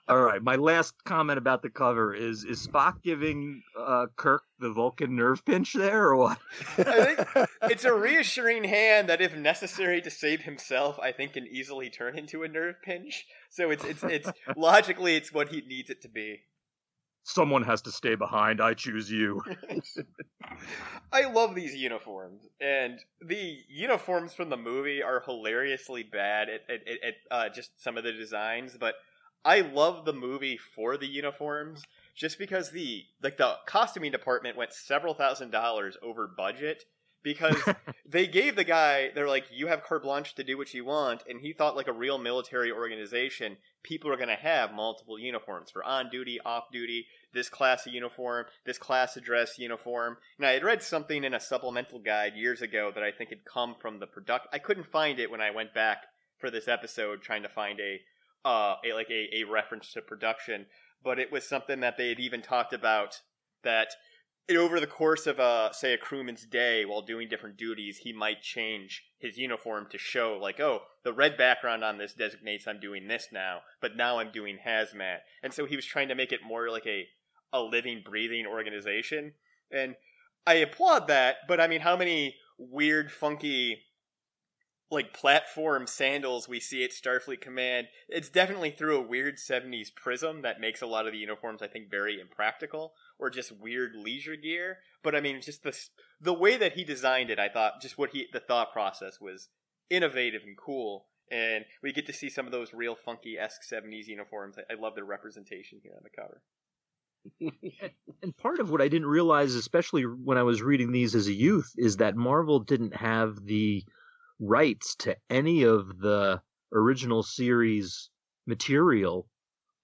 All right, my last comment about the cover is: is Spock giving uh, Kirk the Vulcan nerve pinch there, or what? I think it's a reassuring hand that, if necessary to save himself, I think can easily turn into a nerve pinch. So it's it's it's logically it's what he needs it to be. Someone has to stay behind. I choose you. I love these uniforms, and the uniforms from the movie are hilariously bad at, at, at, uh, just some of the designs. But I love the movie for the uniforms, just because the like the costuming department went several thousand dollars over budget because they gave the guy they're like you have carte blanche to do what you want and he thought like a real military organization people are going to have multiple uniforms for on duty off duty this class of uniform this class of dress uniform. And i had read something in a supplemental guide years ago that i think had come from the product i couldn't find it when i went back for this episode trying to find a uh a, like a, a reference to production but it was something that they had even talked about that over the course of a say a crewman's day while doing different duties he might change his uniform to show like oh the red background on this designates i'm doing this now but now i'm doing hazmat. And so he was trying to make it more like a a living breathing organization. And i applaud that but i mean how many weird funky like platform sandals we see at Starfleet Command. It's definitely through a weird 70s prism that makes a lot of the uniforms I think very impractical or just weird leisure gear. But I mean just the the way that he designed it, I thought just what he the thought process was innovative and cool. And we get to see some of those real funky esque 70s uniforms. I, I love their representation here on the cover. and part of what I didn't realize, especially when I was reading these as a youth, is that Marvel didn't have the rights to any of the original series material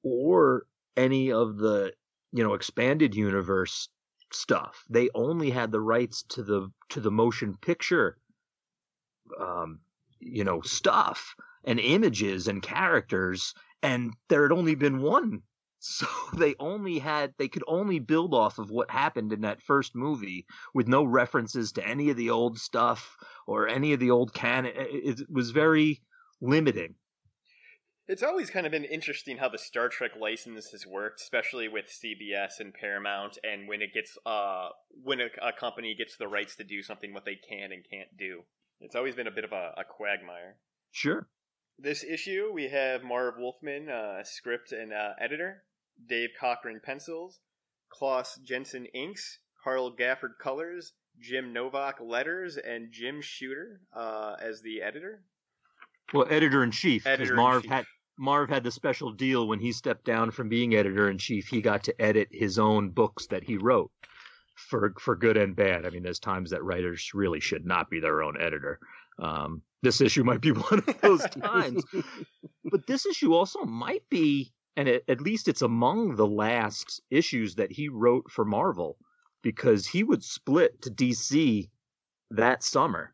or any of the you know expanded universe stuff. They only had the rights to the to the motion picture um you know stuff and images and characters and there had only been one so they only had they could only build off of what happened in that first movie with no references to any of the old stuff or any of the old canon. It was very limiting. It's always kind of been interesting how the Star Trek license has worked, especially with CBS and Paramount, and when it gets uh when a, a company gets the rights to do something, what they can and can't do. It's always been a bit of a, a quagmire. Sure. This issue, we have Marv Wolfman, uh, script and uh, editor. Dave Cockrum pencils, Klaus Janson inks, Carl Gafford colors, Jim Novak letters, and Jim Shooter uh, as the editor. Well, editor in chief, because Marv had Marv had the special deal when he stepped down from being editor in chief. He got to edit his own books that he wrote for for good and bad. I mean, there's times that writers really should not be their own editor. Um, this issue might be one of those times, but this issue also might be and it, at least it's among the last issues that he wrote for Marvel because he would split to DC that summer.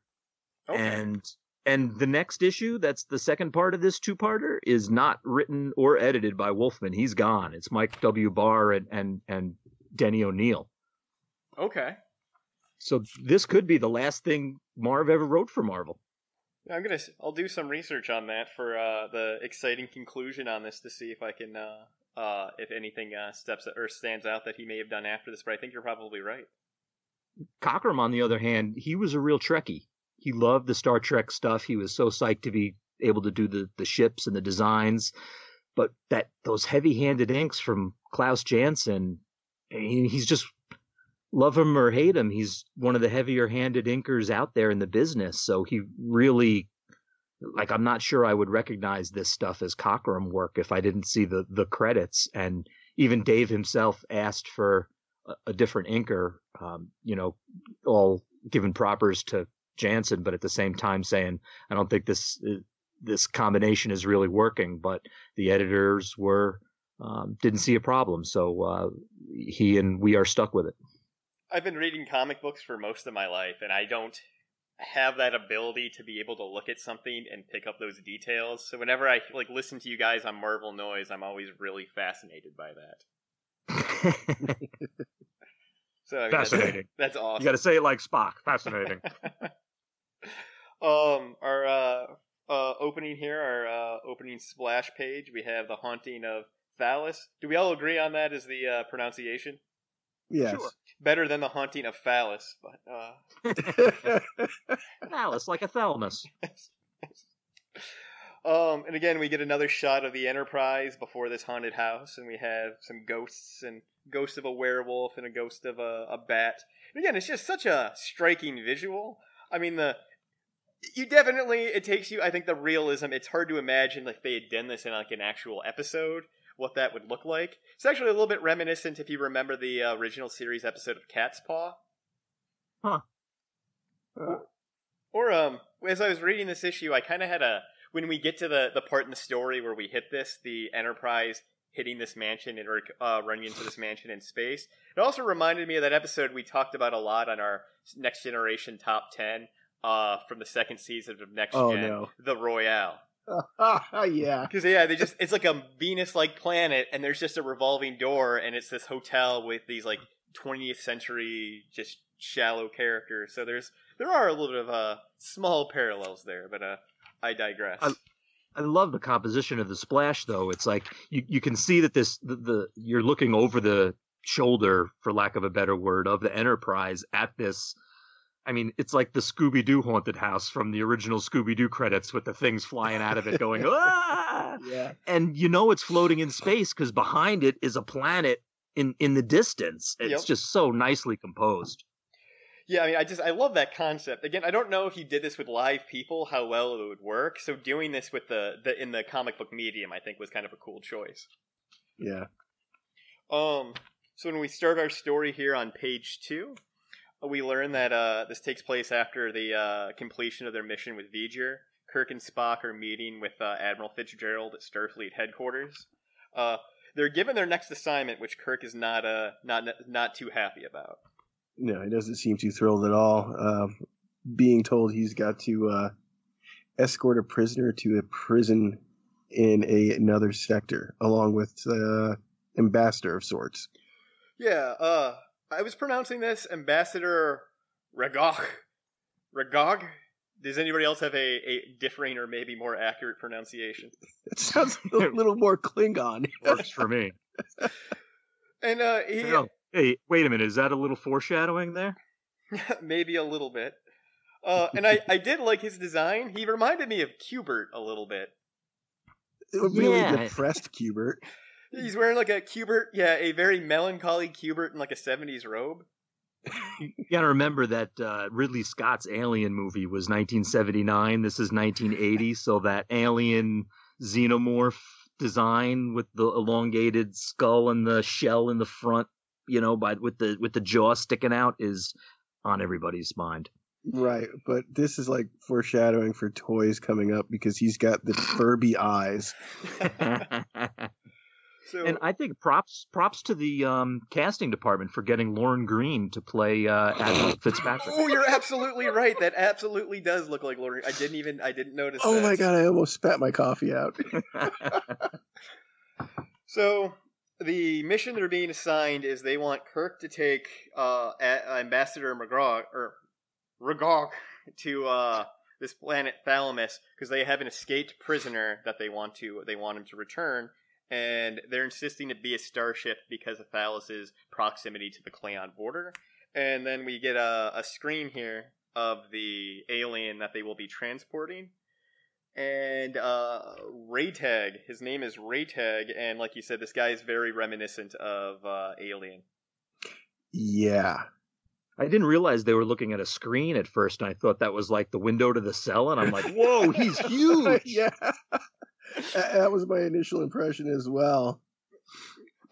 Okay. And and the next issue, that's the second part of this two-parter, is not written or edited by Wolfman. He's gone. It's Mike W. Barr and and, and Denny O'Neil. Okay. So this could be the last thing Marv ever wrote for Marvel. I'm gonna. I'll do some research on that for uh, the exciting conclusion on this to see if I can, uh, uh, if anything uh, steps or stands out that he may have done after this. But I think you're probably right. Cockrum, on the other hand, he was a real Trekkie. He loved the Star Trek stuff. He was so psyched to be able to do the the ships and the designs. But that those heavy-handed inks from Klaus Janson, he, he's just love him or hate him, he's one of the heavier handed inkers out there in the business. So he really, like, I'm not sure I would recognize this stuff as Cockrum work if I didn't see the, the credits. And even Dave himself asked for a, a different inker, um, you know, all given propers to Janson, but at the same time saying, I don't think this, this combination is really working, but the editors were, um, didn't see a problem. So, uh, he and we are stuck with it. I've been reading comic books for most of my life, and I don't have that ability to be able to look at something and pick up those details. So whenever I like listen to you guys on Marvel Noise, I'm always really fascinated by that. so I mean, fascinating. That's, that's, awesome. You got to say it like Spock. Fascinating. um, our uh, uh, opening here, our uh, opening splash page, we have the haunting of Thalos. Do we all agree on that? Is the uh, pronunciation? Yes. Sure. Better than the haunting of phallus, but uh phallus like a thalamus. Um, and again, we get another shot of the Enterprise before this haunted house, and we have some ghosts and ghost of a werewolf and a ghost of a, a bat. And again, it's just such a striking visual. I mean, the you definitely it takes you. I think the realism. It's hard to imagine if they had done this in like an actual episode, what that would look like. It's actually a little bit reminiscent if you remember the uh, original series episode of Catspaw. Huh. Uh, or um, as I was reading this issue, I kind of had a when we get to the the part in the story where we hit this, the Enterprise hitting this mansion and uh, running into this mansion in space. It also reminded me of that episode we talked about a lot on our Next Generation Top Ten uh, from the second season of Next Oh, Gen, no. the Royale. yeah. Because yeah, they just it's like a Venus-like planet, and there's just a revolving door, and it's this hotel with these like 20th century just shallow characters. So there's there are a little bit of uh, small parallels there, but uh, I digress. I- I love the composition of the splash, though. It's like you, you can see that this the, the you're looking over the shoulder, for lack of a better word, of the Enterprise at this. I mean, it's like the Scooby Doo haunted house from the original Scooby Doo credits with the things flying out of it, going ah, Yeah. and you know it's floating in space because behind it is a planet in in the distance. It's Yep. just so nicely composed. Yeah, I mean, I just I love that concept. Again, I don't know if you did this with live people how well it would work. So doing this with the, the in the comic book medium, I think, was kind of a cool choice. Yeah. Um, so when we start our story here on page two, we learn that uh, this takes place after the uh, completion of their mission with V'ger. Kirk and Spock are meeting with uh, Admiral Fitzgerald at Starfleet headquarters. Uh, they're given their next assignment, which Kirk is not uh, not not too happy about. No, he doesn't seem too thrilled at all. Uh, being told he's got to uh, escort a prisoner to a prison in a, another sector, along with uh, ambassador of sorts. Yeah, uh, I was pronouncing this Ambassador Ragog. Ragog? Does anybody else have a, a differing or maybe more accurate pronunciation? It sounds a little more Klingon. Works for me. And uh, he Oh, hey, wait a minute. Is that a little foreshadowing there? maybe a little bit. Uh, and I, I did like his design. He reminded me of Cubert a little bit. really Yeah. depressed Cubert. He's wearing like a Cubert, yeah, a very melancholy Cubert in like a 70s robe. You got to remember that uh, Ridley Scott's Alien movie was 1979. This is 1980, so that alien xenomorph design with the elongated skull and the shell in the front, you know, by with the with the jaw sticking out is on everybody's mind. Right, but this is like foreshadowing for toys coming up because he's got the Furby eyes. So and I think props props to the um, casting department for getting Lorne Greene to play uh, Admiral Fitzpatrick. Oh, you're absolutely right. That absolutely does look like Lauren. I didn't even I didn't notice Oh that. my god, I almost spat my coffee out. So the mission they're being assigned is they want Kirk to take uh, a- Ambassador McGraw or Ragog to uh, this planet Thalamus because they have an escaped prisoner that they want to they want him to return, and they're insisting it be a starship because of Thalas's proximity to the Kleon border. And then we get a, a screen here of the alien that they will be transporting and uh, Raytag. His name is Raytag, and like you said, this guy is very reminiscent of uh, Alien. yeah. I didn't realize they were looking at a screen at first, and I thought that was like the window to the cell, and I'm like, "Whoa, he's huge!" yeah. That was my initial impression as well.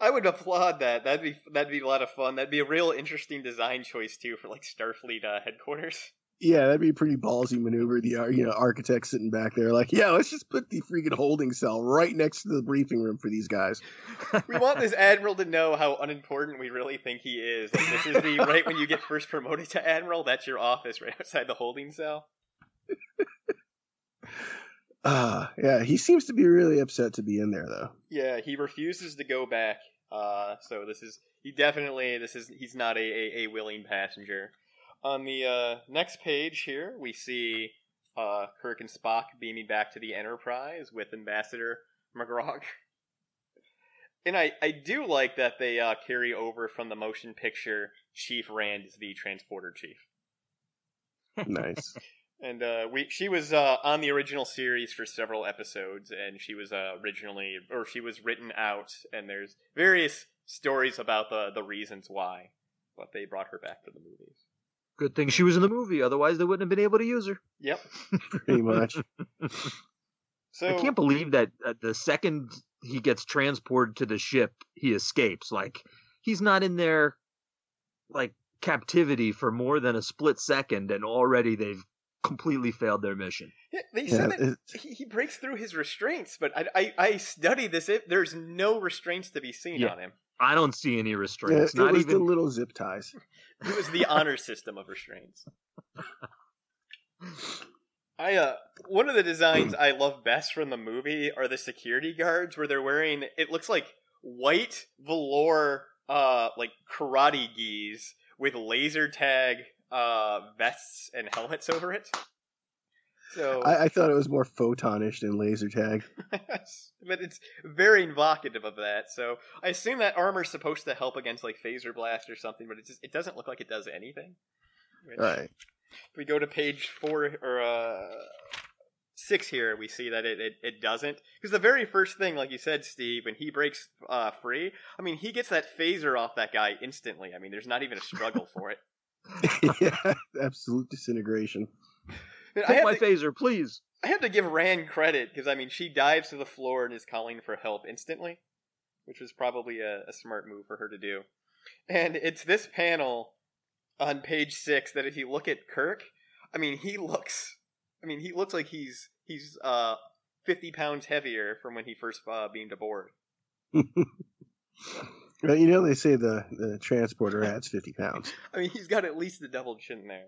I would applaud that. That'd be that'd be a lot of fun. That'd be a real interesting design choice too for like Starfleet uh, headquarters. Yeah, that'd be a pretty ballsy maneuver. The you know architect sitting back there, like, yeah, let's just put the freaking holding cell right next to the briefing room for these guys. We want this admiral to know how unimportant we really think he is. Like this is the right when you get first promoted to admiral. That's your office right outside the holding cell. Uh yeah, he seems to be really upset to be in there though. Yeah, he refuses to go back. Uh, so this is he definitely this is he's not a, a, a willing passenger. On the uh, next page here, we see uh, Kirk and Spock beaming back to the Enterprise with Ambassador McGrog. And I, I do like that they uh, carry over from the motion picture Chief Rand is the transporter chief. Nice. And uh, we she was uh, on the original series for several episodes, and she was uh, originally or she was written out, and there's various stories about the the reasons why, but they brought her back for the movies. Good thing she was in the movie, otherwise they wouldn't have been able to use her. Yep. Pretty much. So I can't believe that uh, the second he gets transported to the ship, he escapes. Like he's not in there, like captivity for more than a split second, and already they've completely failed their mission. Yeah, they Yeah, that he, he breaks through his restraints, but I, I, I studied this. It, there's no restraints to be seen Yeah. on him. I don't see any Yeah, restraints. it not was even the little zip ties. It was the honor system of restraints. I uh one of the designs I love best from the movie are the security guards where they're wearing it looks like white velour uh like karate gis with laser tag uh vests and helmets over it. So I, I thought it was more photonish than laser tag. but it's very evocative of that. So I assume that armor's supposed to help against like phaser blast or something, but it just it doesn't look like it does anything. Which- Right. if we go to page four or uh, six here, we see that it, it, it doesn't. Because the very first thing, like you said, Steve, when he breaks uh, free, I mean, he gets that phaser off that guy instantly. I mean, there's not even a struggle for it. yeah, absolute disintegration. Take my to, phaser, please. I have to give Rand credit because I mean, she dives to the floor and is calling for help instantly, which was probably a, a smart move for her to do. And it's this panel on page six that if you look at Kirk, I mean, he looks, I mean, he looks like he's he's uh fifty pounds heavier from when he first uh, beamed aboard. Well, you know they say the, the transporter adds fifty pounds. I mean, he's got at least the double chin there.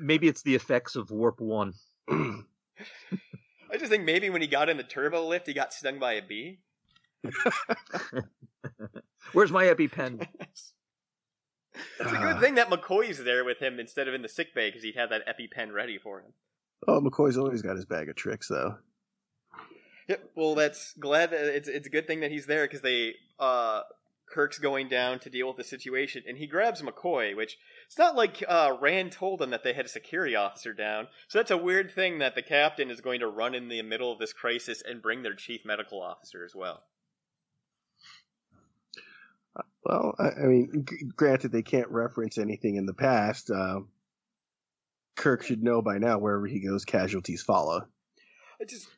Maybe it's the effects of warp one. I just think maybe when he got in the turbo lift, he got stung by a bee. Where's my EpiPen? It's a good ah. thing that McCoy's there with him instead of in the sick bay because he'd have that EpiPen ready for him. Oh, McCoy's always got his bag of tricks, though. Yep. Well, that's glad that it's it's a good thing that he's there because they uh Kirk's going down to deal with the situation and he grabs McCoy, which it's not like uh Rand told him that they had a security officer down. So that's a weird thing that the captain is going to run in the middle of this crisis and bring their chief medical officer as well. Well, I, I mean, g- granted, they can't reference anything in the past. Uh, Kirk should know by now wherever he goes, casualties follow. I just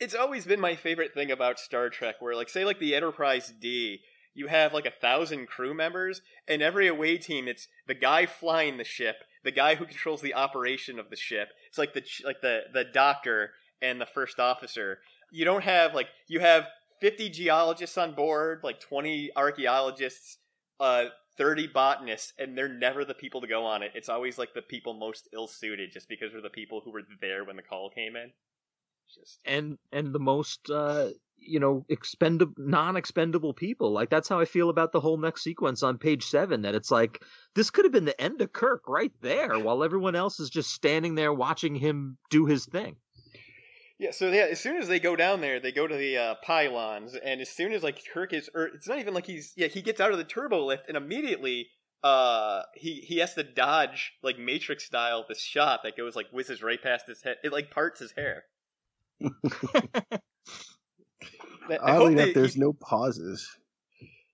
it's always been my favorite thing about Star Trek where like say like the Enterprise D you have like a thousand crew members and every away team it's the guy flying the ship the guy who controls the operation of the ship it's like the like the the doctor and the first officer. You don't have like you have 50 geologists on board like 20 archaeologists uh 30 botanists and they're never the people to go on it. It's always like the people most ill suited just because they're the people who were there when the call came in and and the most uh you know expendable non-expendable people like that's how i feel about the whole next sequence on page seven that it's like this could have been the end of kirk right there while everyone else is just standing there watching him do his thing Yeah, so yeah, as soon as they go down there, they go to the uh, pylons, and as soon as like Kirk is, or it's not even like he's, yeah, he gets out of the turbo lift, and immediately, uh, he he has to dodge like Matrix style this shot that goes like whizzes right past his head. It like parts his hair. That- I Oddly hope enough, there's he- no pauses.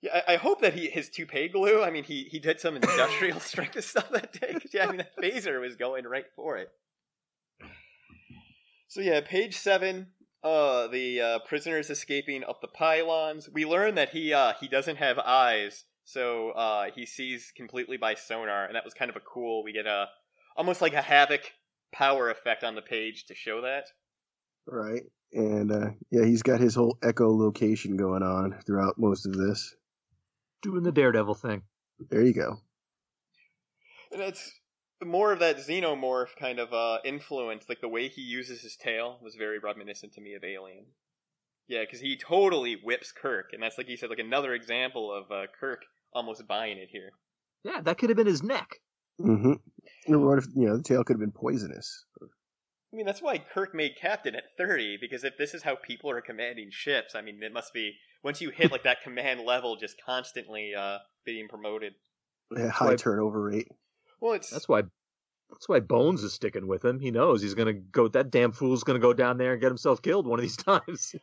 Yeah, I, I hope that he his toupee glue. I mean, he he did some industrial strength stuff that day. yeah, I mean that phaser was going right for it. So yeah, page seven. Uh, the uh, prisoners escaping up the pylons. We learn that he uh he doesn't have eyes, so uh he sees completely by sonar, and that was kind of a cool. We get a almost like a Havok power effect on the page to show that. Right. And uh, yeah, he's got his whole echolocation going on throughout most of this. doing the daredevil thing There you go. And it's more of that xenomorph kind of uh, influence. Like the way he uses his tail was very reminiscent to me of Alien. Yeah, because he totally whips Kirk, and that's like he said, like another example of uh, Kirk almost buying it here. yeah that could have been his neck Mm-hmm. Or what if you know the tail could have been poisonous? I mean, that's why Kirk made captain at thirty. Because if this is how people are commanding ships, I mean, it must be once you hit like that command level, just constantly uh, being promoted. Yeah, high Right. turnover rate. Well, it's that's why That's why Bones is sticking with him. He knows he's gonna go. That damn fool's gonna go down there and get himself killed one of these times.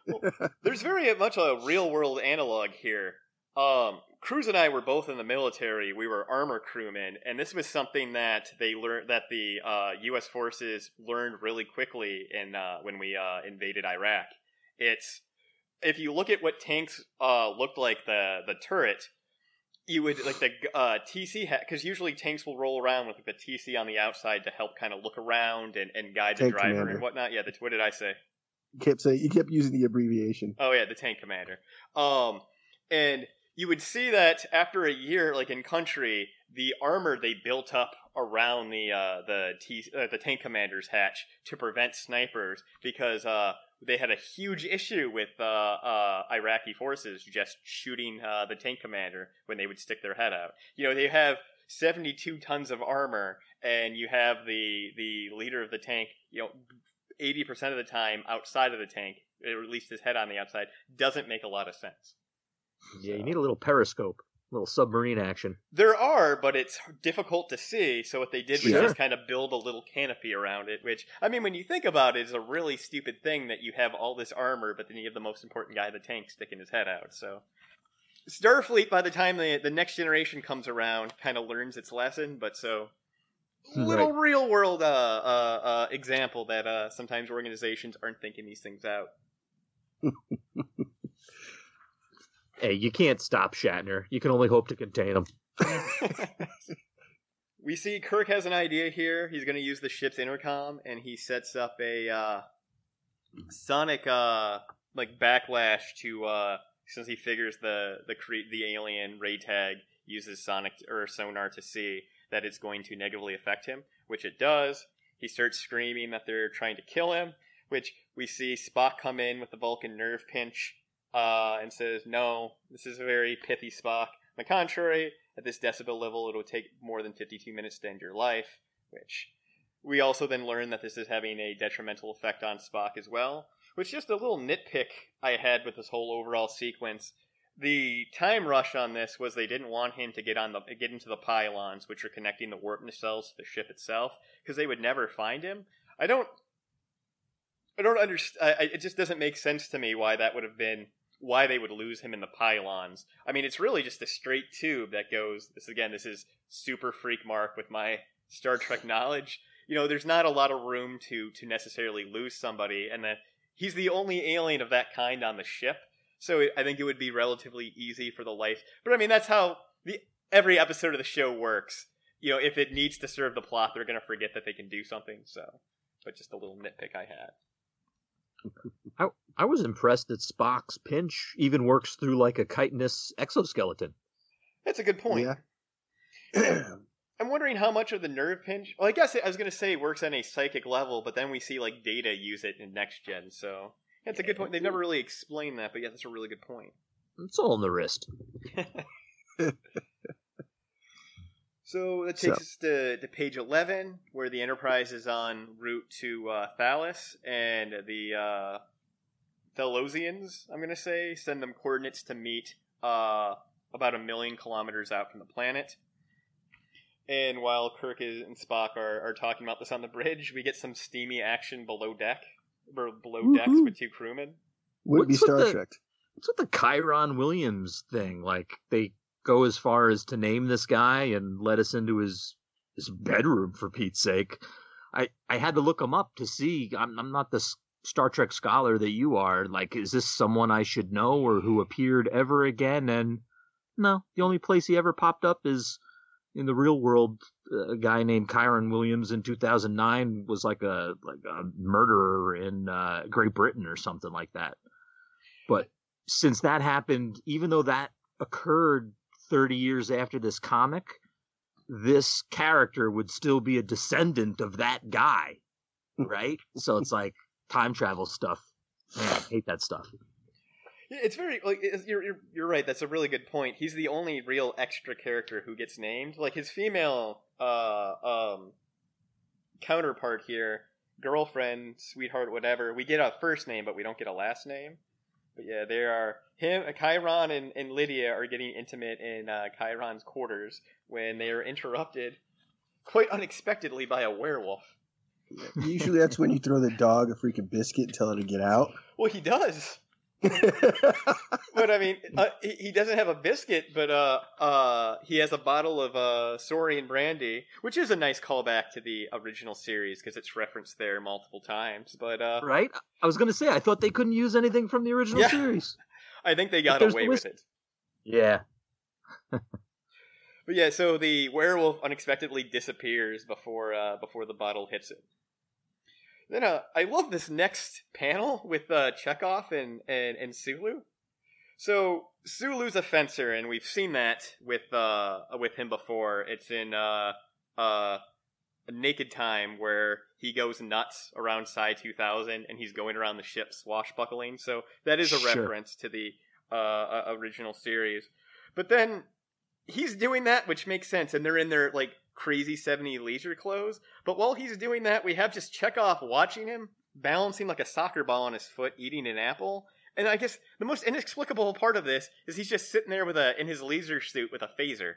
There's very much a real world analog here. Um, Cruz and I were both in the military. We were armor crewmen, and this was something that they learned that the uh, U.S. forces learned really quickly in uh, when we uh, invaded Iraq. It's if you look at what tanks uh, looked like the the turret, you would like the uh, TC because usually tanks will roll around with like, the TC on the outside to help kind of look around and, and guide the driver commander. and whatnot. Yeah, the, what did I say? You kept saying you kept using the abbreviation. Oh yeah, the tank commander. Um, and you would see that after a year, like in country, the armor they built up around the uh, the T, uh, the tank commander's hatch to prevent snipers because uh, they had a huge issue with uh, uh, Iraqi forces just shooting uh, the tank commander when they would stick their head out. You know, they have 72 tons of armor, and you have the the leader of the tank. You know, 80% of the time outside of the tank, or at least his head on the outside, doesn't make a lot of sense. Yeah, you need a little periscope, a little submarine action. There are, but it's difficult to see. So what they did was Sure. just kind of build a little canopy around it. Which I mean, when you think about it, is a really stupid thing that you have all this armor, but then you have the most important guy, the tank, sticking his head out. So Starfleet, by the time the the next generation comes around, kind of learns its lesson. But so little real world uh, uh, uh, example that uh, sometimes organizations aren't thinking these things out. Hey, you can't stop Shatner. You can only hope to contain him. we see Kirk has an idea here. He's going to use the ship's intercom, and he sets up a uh, sonic uh, like backlash to uh, since he figures the the cre- the alien ray tag uses sonic or sonar to see that it's going to negatively affect him, which it does. He starts screaming that they're trying to kill him, which we see Spock come in with the Vulcan nerve pinch uh, and says, "No, this is a very pithy Spock. On the contrary, at this decibel level, it'll take more than 52 minutes to end your life." Which we also then learn that this is having a detrimental effect on Spock as well. Which just a little nitpick I had with this whole overall sequence. The time rush on this was they didn't want him to get on the get into the pylons, which are connecting the warp nacelles to the ship itself, because they would never find him. I don't I don't understand. It just doesn't make sense to me why that would have been why they would lose him in the pylons. I mean, it's really just a straight tube that goes. This again, this is super freak mark with my Star Trek knowledge. You know, there's not a lot of room to to necessarily lose somebody, and that he's the only alien of that kind on the ship. So it, I think it would be relatively easy for the life. But I mean, that's how the every episode of the show works. You know, if it needs to serve the plot, they're going to forget that they can do something. So, but just a little nitpick I had. I I was impressed that Spock's pinch even works through like a chitinous exoskeleton. That's a good point. Yeah. I'm wondering how much of the nerve pinch. Well, I guess I was going to say it works on a psychic level, but then we see like Data use it in next gen. So that's a good point. They've never really explained that, but yeah, that's a really good point. It's all in the wrist. So that So- takes us to, to page 11, where the Enterprise is en route to uh, Thalos, and the uh, Thalosians, I'm going to say, send them coordinates to meet uh, about a million kilometers out from the planet. And while Kirk is, and Spock are, are talking about this on the bridge, we get some steamy action below deck, or below decks with two crewmen. Would be Star Trek. What's with the Chiron Williams thing? Like they go as far as to name this guy and let us into his his bedroom for Pete's sake. I I had to look him up to see. I'm I'm not the Star Trek scholar that you are. Like, is this someone I should know or who appeared ever again? And no, the only place he ever popped up is in the real world. A guy named Kyron Williams in 2009 was like a like a murderer in uh, Great Britain or something like that. But since that happened, even though that occurred 30 years after this comic, this character would still be a descendant of that guy, right? so it's like time travel stuff. Man, I hate that stuff. It's very like it's- you're, you're you're right. That's a really good point. He's the only real extra character who gets named. Like his female uh um counterpart here, girlfriend, sweetheart, whatever. We get a first name, but we don't get a last name. But yeah, they are him, Chiron, and, and Lydia are getting intimate in uh, Chiron's quarters when they are interrupted quite unexpectedly by a werewolf. Usually that's when you throw the dog a freaking biscuit and tell her to get out. Well, he does. but I mean, uh, he, he doesn't have a biscuit, but uh, uh, he has a bottle of uh, Saurian brandy, which is a nice callback to the original series because it's referenced there multiple times. But uh, Right? I was gonna say I thought they couldn't use anything from the original Yeah. series. I think they got away the with it. Yeah. But yeah, so the werewolf unexpectedly disappears before uh, before the bottle hits it. Then uh, I love this next panel with uh, Chekov and, and and Sulu. So Sulu's a fencer, and we've seen that with uh, with him before. It's in uh, uh, a Naked Time where he goes nuts around Psi 2000, and he's going around the ship swashbuckling. So that is a Sure. reference to the uh, uh, original series. But then he's doing that, which makes sense, and they're in their like crazy 70 leisure clothes. But while he's doing that, we have just Chekov watching him, balancing like a soccer ball on his foot, eating an apple. And I guess the most inexplicable part of this is he's just sitting there with a in his leisure suit with a phaser.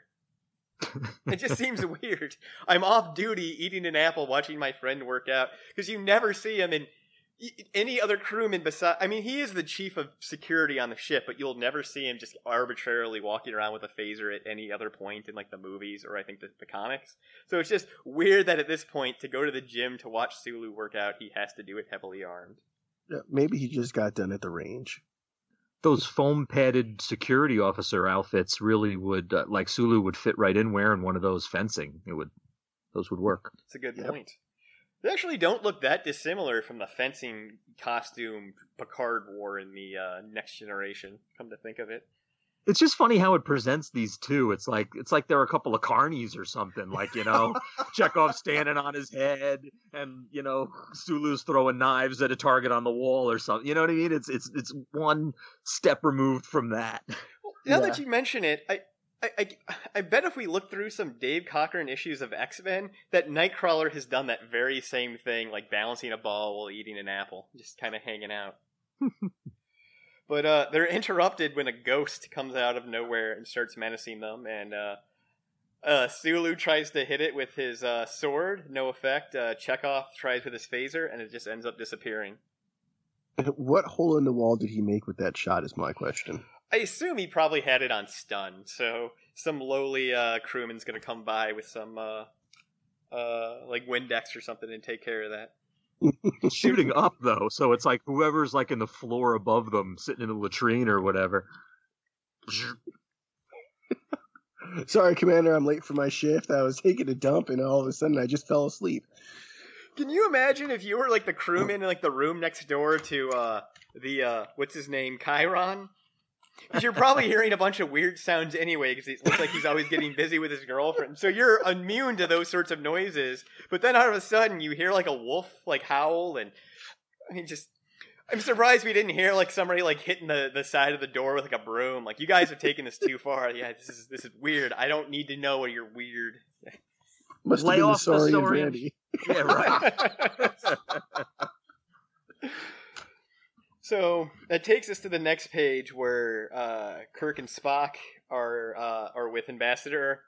it just seems weird. I'm off duty eating an apple, watching my friend work out because you never see him in any other crewman besides i mean, he is the chief of security on the ship, but you'll never see him just arbitrarily walking around with a phaser at any other point in like the movies or I think the, the comics. So it's just weird that at this point to go to the gym to watch Sulu work out, he has to do it heavily armed. Yeah, Maybe he just got done at the range. Those foam padded security officer outfits really would uh, like Sulu would fit right in wearing one of those fencing. It would those would work. It's a good Yep. point. They actually don't look that dissimilar from the fencing costume Picard wore in the uh, Next Generation. Come to think of it, It's just funny how it presents these two. It's like it's like they're a couple of carnies or something. Like you know, Chekov standing on his head, and you know Sulu's throwing knives at a target on the wall or something. You know what I mean? It's it's it's one step removed from that. Well, now that you mention it, I, I, I, I bet if we look through some Dave Cockrum issues of X Men, that Nightcrawler has done that very same thing, like balancing a ball while eating an apple, just kind of hanging out. but uh, they're interrupted when a ghost comes out of nowhere and starts menacing them, and uh, uh, Sulu tries to hit it with his uh, sword, no effect. Uh, Chekov tries with his phaser, and it just ends up disappearing. What hole in the wall did he make with that shot? Is my question. I assume he probably had it on stun, so some lowly uh, crewman's gonna come by with some uh, uh, like Windex or something and take care of that. Shooting up though, so it's like whoever's like in the floor above them, sitting in the latrine or whatever. Sorry, Commander, I'm late for my shift. I was taking a dump, and all of a sudden, I just fell asleep. Can you imagine if you were like the crewman in like the room next door to uh, the uh, what's his name, Chiron? Because you're probably hearing a bunch of weird sounds anyway, because it looks like he's always getting busy with his girlfriend. So you're immune to those sorts of noises. But then all of a sudden, you hear like a wolf like howl, and I mean, just I'm surprised we didn't hear like somebody like hitting the, the side of the door with like a broom. Like you guys are taking this too far. Yeah, this is this is weird. I don't need to know what you're weird. Must Lay have been the off the Saurian Saurian- Yeah, right. so that takes us to the next page where uh, Kirk and Spock are uh, are with Ambassador,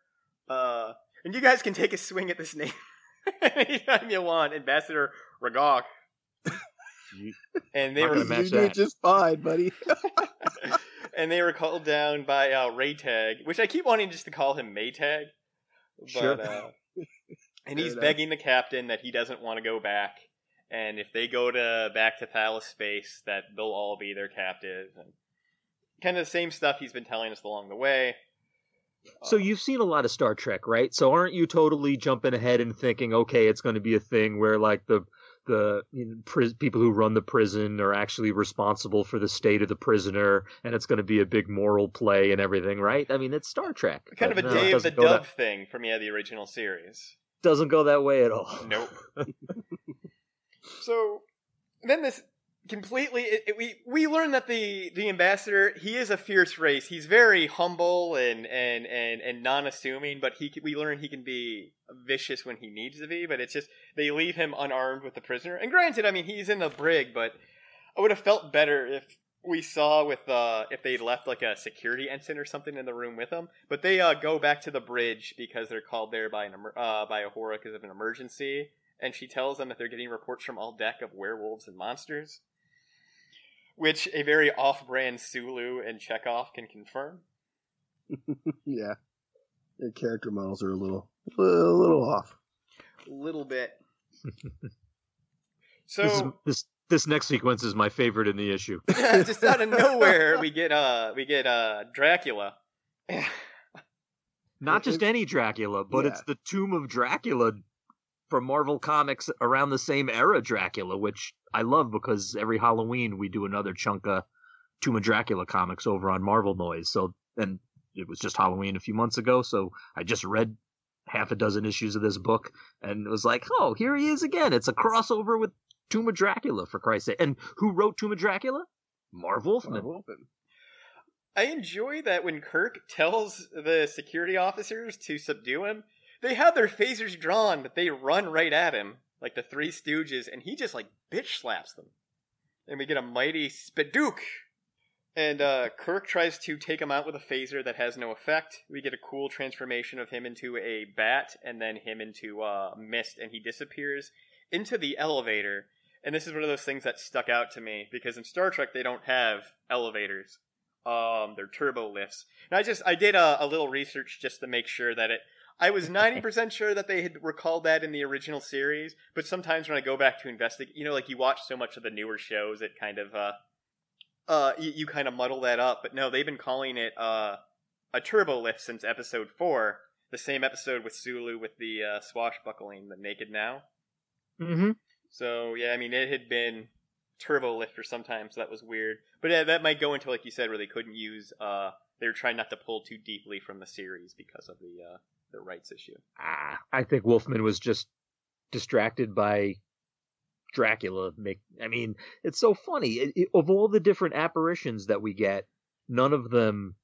uh, and you guys can take a swing at this name anytime you want, Ambassador Ragok. And they were gonna you did just fine, buddy. and they were called down by uh, Raytag, which I keep wanting just to call him Maytag. But, Sure. uh, and he's begging the captain that he doesn't want to go back, and if they go to back to Thales space, that they'll all be their captives, and kind of the same stuff he's been telling us along the way. So Uh, you've seen a lot of Star Trek, right? So aren't you totally jumping ahead and thinking, okay, it's going to be a thing where like the the you know, people who run the prison are actually responsible for the state of the prisoner, and it's going to be a big moral play and everything, right? I mean, it's Star Trek. kind of a no, the Dove that- thing from yeah the original series. doesn't go that way at all. Nope. so then this completely it, it- we we learn that the the ambassador he is a fierce race. He's very humble and and and and non-assuming, but he we learn he can be vicious when he needs to be. But it's just they leave him unarmed with the prisoner. And granted, I mean he's in the brig, but I would have felt better if we saw with uh, if they left like a security ensign or something in the room with them. But they uh, go back to the bridge because they're called there by an uh, by Uhura because of an emergency, and she tells them that they're getting reports from all deck of werewolves and monsters, which a very off-brand Sulu and Chekov can confirm. yeah, their character models are a little, a little off. A little bit. so This, is, this this next sequence is my favorite in the issue. just out of nowhere, we get uh we get uh Dracula. Not just any Dracula, but Yeah. it's the Tomb of Dracula from Marvel Comics around the same era Dracula, which I love because every Halloween we do another chunk of Tomb of Dracula comics over on Marvel Noise. So and it was just Halloween a few months ago, so I just read half a dozen issues of this book and it was like, oh, here he is again. It's a crossover with Tomb of Dracula, for Christ's sake. And who wrote Tomb of Dracula? Marv Wolfman. I enjoy that when Kirk tells the security officers to subdue him, they have their phasers drawn, but they run right at him, like the Three Stooges, and he just like bitch slaps them. And we get a mighty spadook. And uh, Kirk tries to take him out with a phaser that has no effect. We get a cool transformation of him into a bat, and then him into uh, mist, and he disappears into the elevator. And this is one of those things that stuck out to me because in Star Trek they don't have elevators um their turbo lifts and i just i did a, a little research just to make sure that it i was 90% sure that they had recalled that in the original series but sometimes when i go back to investigate you know like you watch so much of the newer shows it kind of uh uh you, you kind of muddle that up but no they've been calling it uh a turbo lift since episode 4 the same episode with sulu with the uh, swashbuckling the naked now Mm-hmm. so yeah, I mean it had been turbo lift for some time, so that was weird. But yeah, that might go into like you said, where they couldn't use. uh They were trying not to pull too deeply from the series because of the uh the rights issue. Ah, I think Wolfman was just distracted by Dracula. Make I mean, it's so funny. It, it- of all the different apparitions that we get, none of them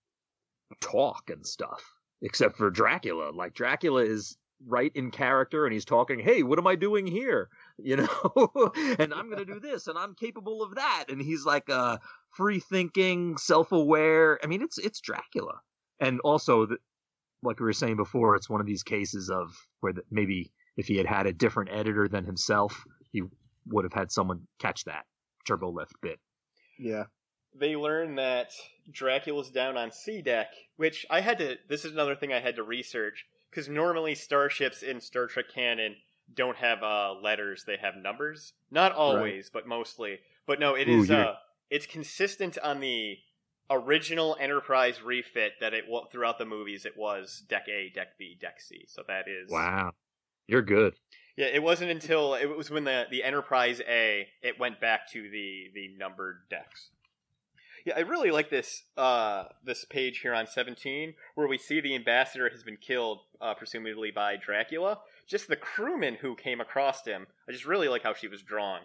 talk and stuff, except for Dracula. Like Dracula is right in character, and he's talking. Hey, what am I doing here? You know, and I'm gonna do this, and I'm capable of that. And he's like a free thinking, self aware. I mean, it's it's Dracula, and also the, like we were saying before, it's one of these cases of where the, maybe if he had had a different editor than himself, he would have had someone catch that turbo lift bit. Yeah. They learn that Dracula's down on C deck, which I had to. This is another thing I had to research because normally starships in Star Trek canon don't have uh, letters; they have numbers. Not always, but mostly. But no, it Ooh, is. you're- Uh, it's consistent on the original Enterprise refit that it throughout the movies it was deck A, deck B, deck C. So that is Wow, you're good. Yeah, it wasn't until it was when the the Enterprise A it went back to the the numbered decks. Yeah, I really like this uh this page here on 17 where we see the ambassador has been killed uh, presumably by Dracula. Just the crewman who came across him. I just really like how she was drawn.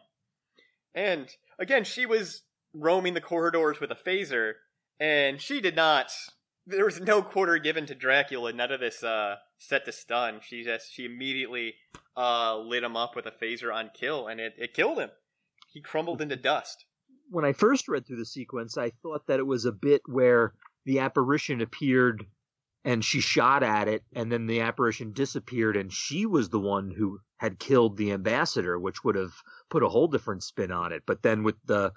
And again, she was roaming the corridors with a phaser and she did not there was no quarter given to Dracula, none of this uh set to stun. She just she immediately uh, lit him up with a phaser on kill, and it, it killed him. He crumbled into dust. When I first read through the sequence, I thought that it was a bit where the apparition appeared and she shot at it, and then the apparition disappeared, and she was the one who had killed the ambassador, which would have put a whole different spin on it. But then with the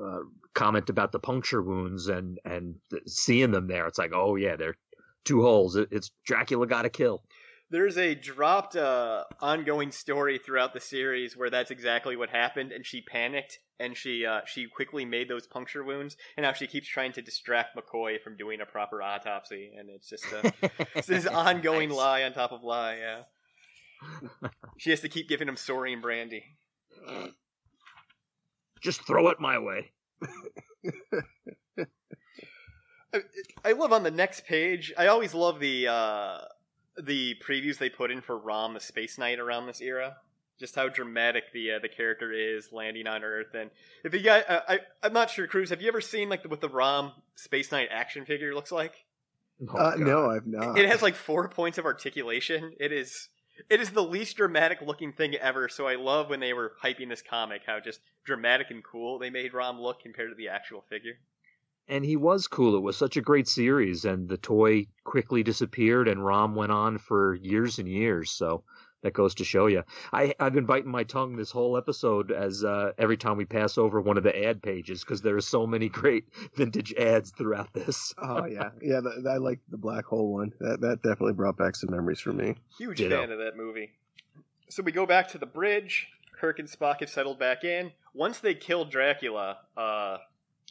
uh, comment about the puncture wounds and and seeing them there, it's like, oh yeah, they're two holes. It's Dracula got to kill. There's a dropped uh, ongoing story throughout the series where that's exactly what happened, and she panicked and she uh, she quickly made those puncture wounds, and now she keeps trying to distract McCoy from doing a proper autopsy, and it's just uh, it's this ongoing Nice. lie on top of lie. Yeah, she has to keep giving him Saurian brandy. Just throw it my way. I- I love on the next page. I always love the uh, the previews they put in for Rom the Space Knight around this era. Just how dramatic the uh, the character is landing on Earth, and if you guys, uh, I I'm not sure, Cruz. Have you ever seen like what the Rom Space Knight action figure looks like? Oh, Uh, no, I've not. It has like four points of articulation. It is It is the least dramatic looking thing ever, so I love when they were hyping this comic how just dramatic and cool they made Rom look compared to the actual figure. And he was cool. It was such a great series, and the toy quickly disappeared, and Rom went on for years and years. So that goes to show you. I, I've been biting my tongue this whole episode as uh, every time we pass over one of the ad pages because there are so many great vintage ads throughout this. Oh yeah, yeah. The, I like the black hole one. That that definitely brought back some memories for me. Huge Ditto. fan of that movie. So we go back to the bridge. Kirk and Spock have settled back in. Once they killed Dracula, uh,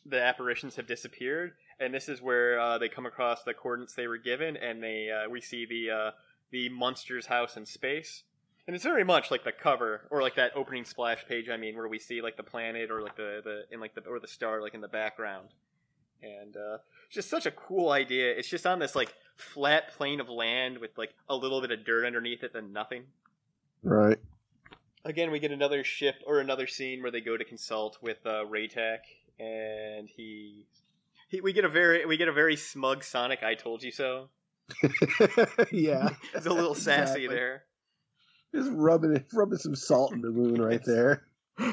the apparitions have disappeared, and this is where uh, they come across the coordinates they were given, and they uh, we see the uh, the monster's house in space. And it's very much like the cover, or like that opening splash page. I mean, where we see like the planet, or like the the in like the or the star, like in the background. And uh, it's just such a cool idea. It's just on this like flat plane of land with like a little bit of dirt underneath it, then nothing. Right. Again, we get another ship or another scene where they go to consult with uh, Raytak, and he, he we get a very we get a very smug Sonic "I told you so." yeah. It's a little sassy Exactly. there. Just rubbing it, rubbing some salt in the wound right there.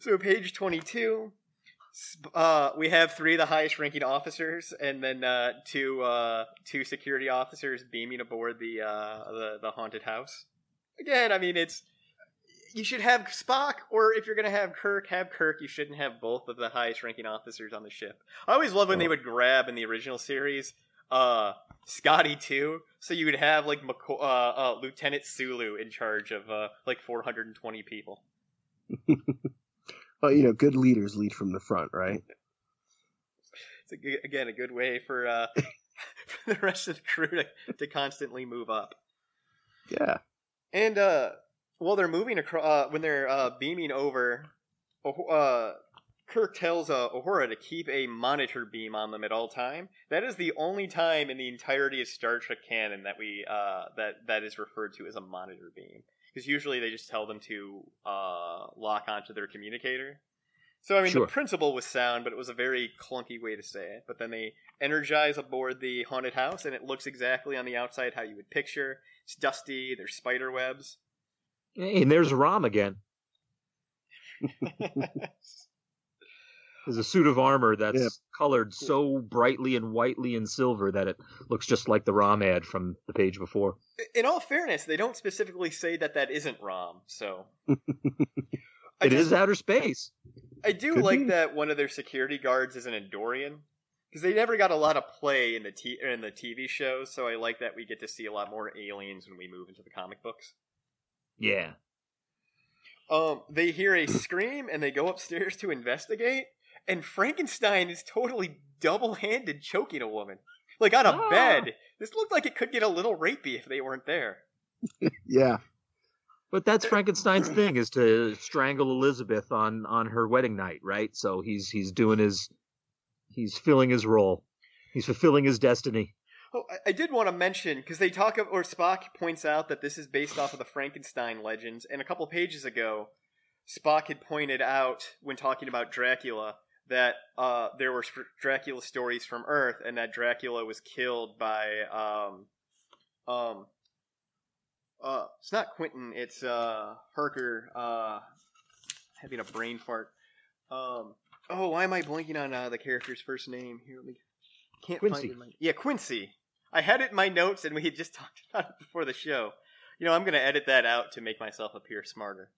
So page twenty-two, uh, we have three of the highest-ranking officers, and then uh, two uh, two security officers beaming aboard the uh, the the haunted house. Again, I mean it's you should have Spock, or if you're gonna have Kirk, have Kirk. You shouldn't have both of the highest-ranking officers on the ship. I always love when they Oh. would grab in the original series. Uh, Scotty too, so you would have like uh, uh, Lieutenant Sulu in charge of uh, like 420 people. Well, you know, good leaders lead from the front, right? it's a again a good way for uh, for the rest of the crew to, to constantly move up. Yeah. And uh, while they're moving across, uh, when they're uh, beaming over, uh, Kirk tells uh, Uhura to keep a monitor beam on them at all time. That is the only time in the entirety of Star Trek canon that we uh, that that is referred to as a monitor beam. Because usually they just tell them to uh, lock onto their communicator. So I mean, Sure. the principle was sound, but it was a very clunky way to say it. But then they energize aboard the haunted house, and it looks exactly on the outside how you would picture. It's dusty. There's spider webs. Hey, and there's Rom again. There's a suit of armor that's Yeah. colored so brightly and whitely and silver that it looks just like the Rom ad from the page before. In all fairness, they don't specifically say that that isn't Rom. So I It is just- outer space. I do Could like be. that one of their security guards is an Andorian because they never got a lot of play in the t- in the TV shows. So I like that we get to see a lot more aliens when we move into the comic books. Yeah. Um, they hear a scream and they go upstairs to investigate, and Frankenstein is totally double-handed choking a woman, like on a Ah. bed. This looked like it could get a little rapey if they weren't there. Yeah. But that's Frankenstein's thing is to strangle Elizabeth on on her wedding night, right? So he's he's doing his he's filling his role. He's fulfilling his destiny. Oh, I, did want to mention because they talk of, or Spock points out that this is based off of the Frankenstein legends, and a couple pages ago, Spock had pointed out when talking about Dracula that uh, there were Dracula stories from Earth, and that Dracula was killed by um, um, uh, it's not Quentin, it's uh, Harker, uh, having a brain fart. Um, oh, why am I blanking on uh, the character's first name? Here, let me. Can't Quincy. find it. Yeah, Quincy. I had it in my notes, and we had just talked about it before the show. You know, I'm going to edit that out to make myself appear smarter.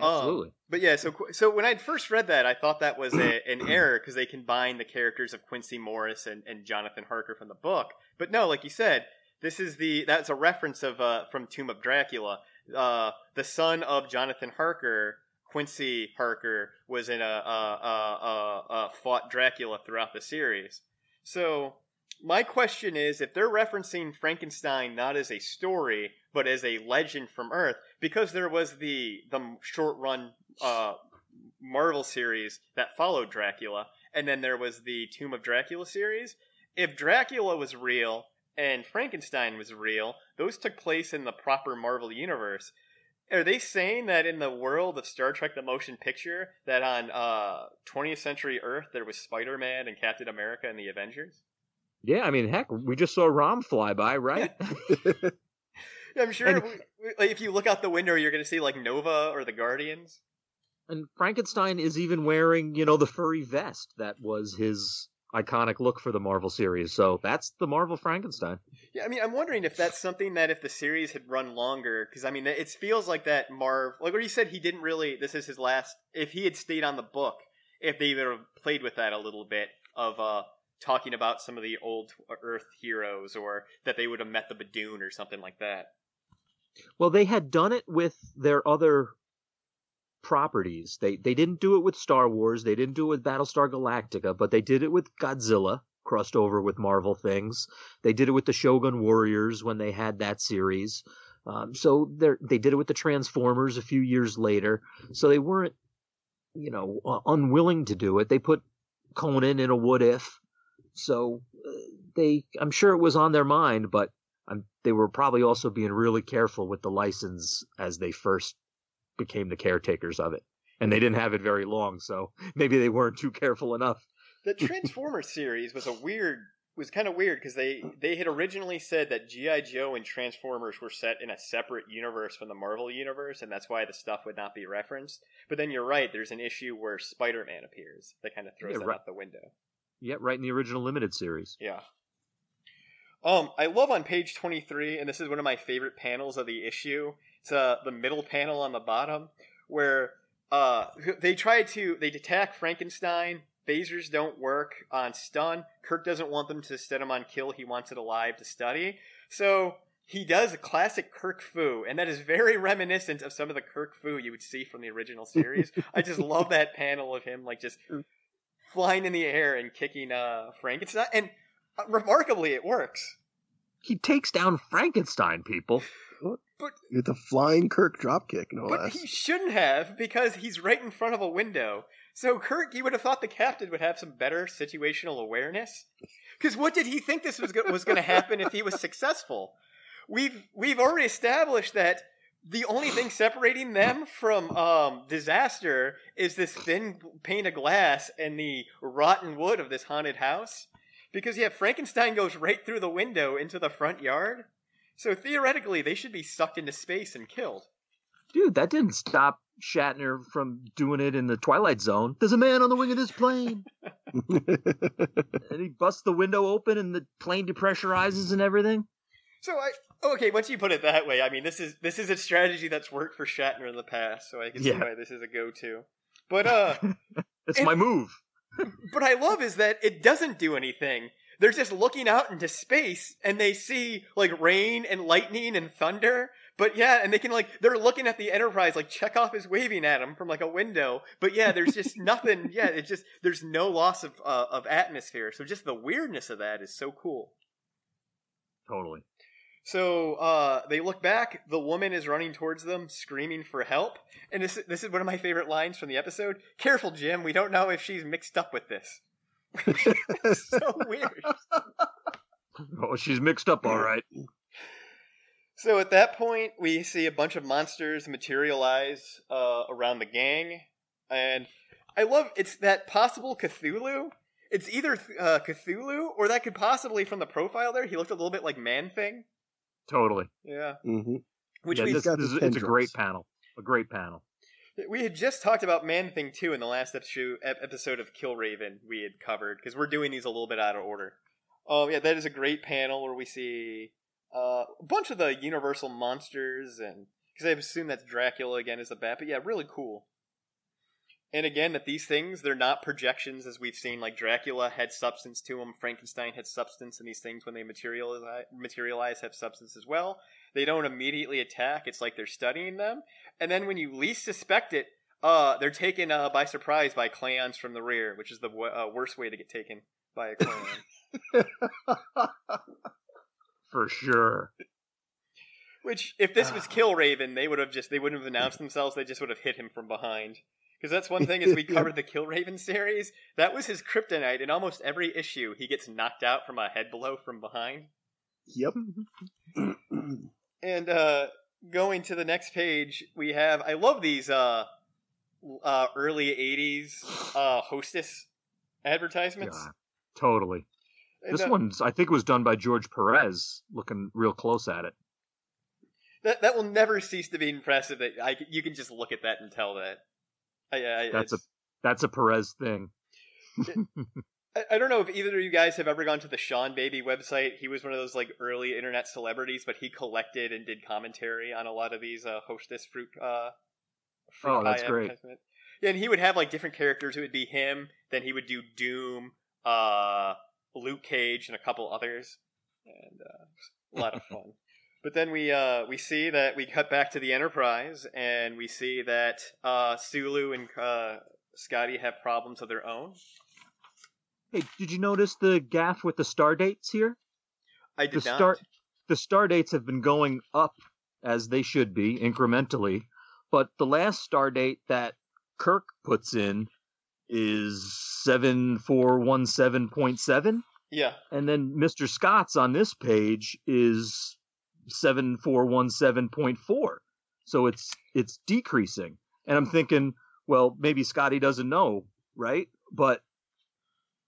Um, Absolutely. But yeah, so so when I first read that, I thought that was a, an error because they combined the characters of Quincy Morris and, and Jonathan Harker from the book. But no, like you said, this is the that's a reference of uh, from Tomb of Dracula. Uh, the son of Jonathan Harker, Quincy Harker, was in a, a, a, a, a fought Dracula throughout the series. So my question is, if they're referencing Frankenstein not as a story but as a legend from Earth, because there was the the short run uh, Marvel series that followed Dracula, and then there was the Tomb of Dracula series. If Dracula was real and Frankenstein was real, those took place in the proper Marvel universe. Are they saying that in the world of Star Trek: The Motion Picture, that on uh, 20th century Earth there was Spider Man and Captain America and the Avengers? Yeah, I mean, heck, we just saw Rom fly by, right? I'm sure And- if you look out the window, you're going to see like Nova or the Guardians. And Frankenstein is even wearing, you know, the furry vest that was his iconic look for the Marvel series. So that's the Marvel Frankenstein. Yeah, I mean, I'm wondering if that's something that if the series had run longer, because I mean, it feels like that Marv, like what he said, he didn't really. This is his last. If he had stayed on the book, if they would have played with that a little bit of uh talking about some of the old Earth heroes, or that they would have met the Badoon or something like that. Well, they had done it with their other properties. They they didn't do it with Star Wars, they didn't do it with Battlestar Galactica, but they did it with Godzilla, crossed over with Marvel things. They did it with the Shogun Warriors when they had that series. Um, so they did it with the Transformers a few years later. So they weren't, you know, uh, unwilling to do it. They put Conan in a What If. So uh, they, I'm sure it was on their mind, but um, they were probably also being really careful with the license as they first became the caretakers of it. And they didn't have it very long, so maybe they weren't too careful enough. The Transformers series was a weird, was kind of weird because they they had originally said that GI Joe and Transformers were set in a separate universe from the Marvel universe, and that's why the stuff would not be referenced. But then you're right. There's an issue where Spider Man appears that kind of throws Yeah, that right. out the window. Yeah, right in the original limited series. Yeah. Um, I love on page 23, and this is one of my favorite panels of the issue. It's uh, the middle panel on the bottom, where uh, they try to they attack Frankenstein. Phasers don't work on stun. Kirk doesn't want them to set him on kill. He wants it alive to study. So he does a classic Kirk foo, and that is very reminiscent of some of the Kirk foo you would see from the original series. I just love that panel of him like just flying in the air and kicking uh, Frankenstein. And uh, remarkably, it works. He takes down Frankenstein, people. With a flying Kirk dropkick, no But less. he shouldn't have because he's right in front of a window. So Kirk, you would have thought the captain would have some better situational awareness. Because what did he think this was go- was going to happen if he was successful? We've we've already established that the only thing separating them from um, disaster is this thin pane of glass and the rotten wood of this haunted house. Because yeah, Frankenstein goes right through the window into the front yard. So theoretically, they should be sucked into space and killed. Dude, that didn't stop Shatner from doing it in the Twilight Zone. There's a man on the wing of this plane. and he busts the window open and the plane depressurizes and everything. So I okay, once you put it that way, I mean this is this is a strategy that's worked for Shatner in the past, so I can see why this is a go-to. But uh, It's And- my move. but I love is that it doesn't do anything. They're just looking out into space and they see like rain and lightning and thunder. But yeah, and they can like they're looking at the Enterprise like Chekov is waving at them from like a window. But yeah, there's just nothing. Yeah, it's just there's no loss of uh, of atmosphere. So just the weirdness of that is so cool. Totally. So uh, they look back. The woman is running towards them, screaming for help. And this this is one of my favorite lines from the episode. Careful, Jim. We don't know if she's mixed up with this. so weird. Oh, she's mixed up all right. So at that point, we see a bunch of monsters materialize uh, around the gang, and I love it's that possible Cthulhu. It's either uh, Cthulhu or that could possibly, from the profile there, he looked a little bit like Man Thing. Totally. Yeah, hmm which yeah, we this, got this the is, it's a great panel. A great panel. We had just talked about Man Thing 2 in the last episode, episode of Kill Raven we had covered, because we're doing these a little bit out of order. Oh, yeah, that is a great panel where we see uh, a bunch of the Universal monsters, and because I assume that's Dracula again as a bat, but yeah, really cool. And again, that these things, they're not projections as we've seen, like Dracula had substance to them, Frankenstein had substance, and these things, when they materialize, materialize have substance as well. They don't immediately attack, it's like they're studying them and then when you least suspect it, uh, they're taken uh, by surprise by clans from the rear, which is the w- uh, worst way to get taken by a clan. For sure. which, if this was Kill Raven, they would have just they wouldn't have announced themselves; they just would have hit him from behind. Because that's one thing as we covered the Kill Raven series, that was his kryptonite. In almost every issue, he gets knocked out from a head blow from behind. Yep. And uh, going to the next page, we have I love these uh, uh, early '80s uh, Hostess advertisements. God, totally. And, This uh, one's, I think, was done by George Perez. Looking real close at it. that that will never cease to be impressive. That I you can just look at that and tell that. I, I, That's a that's a Perez thing. I, I don't know if either of you guys have ever gone to the Seanbaby website. He was one of those like early internet celebrities, but he collected and did commentary on a lot of these uh, Hostess fruit. Uh, fruit Oh, that's great. Yeah, and he would have like different characters. It would be him. Then he would do Doom, uh, Luke Cage, and a couple others, and uh, a lot of fun. But then we uh, we see that we cut back to the Enterprise, and we see that uh, Sulu and uh, Scotty have problems of their own. Hey, did you notice the gaff with the star dates here? I did the not. start the star dates have been going up as they should be incrementally, but the last star date that Kirk puts in is seven four one seven point seven, Yeah, and then Mr. Scott's on this page is seven four one seven point four. So it's it's decreasing. And I'm thinking, well, maybe Scotty doesn't know, right? But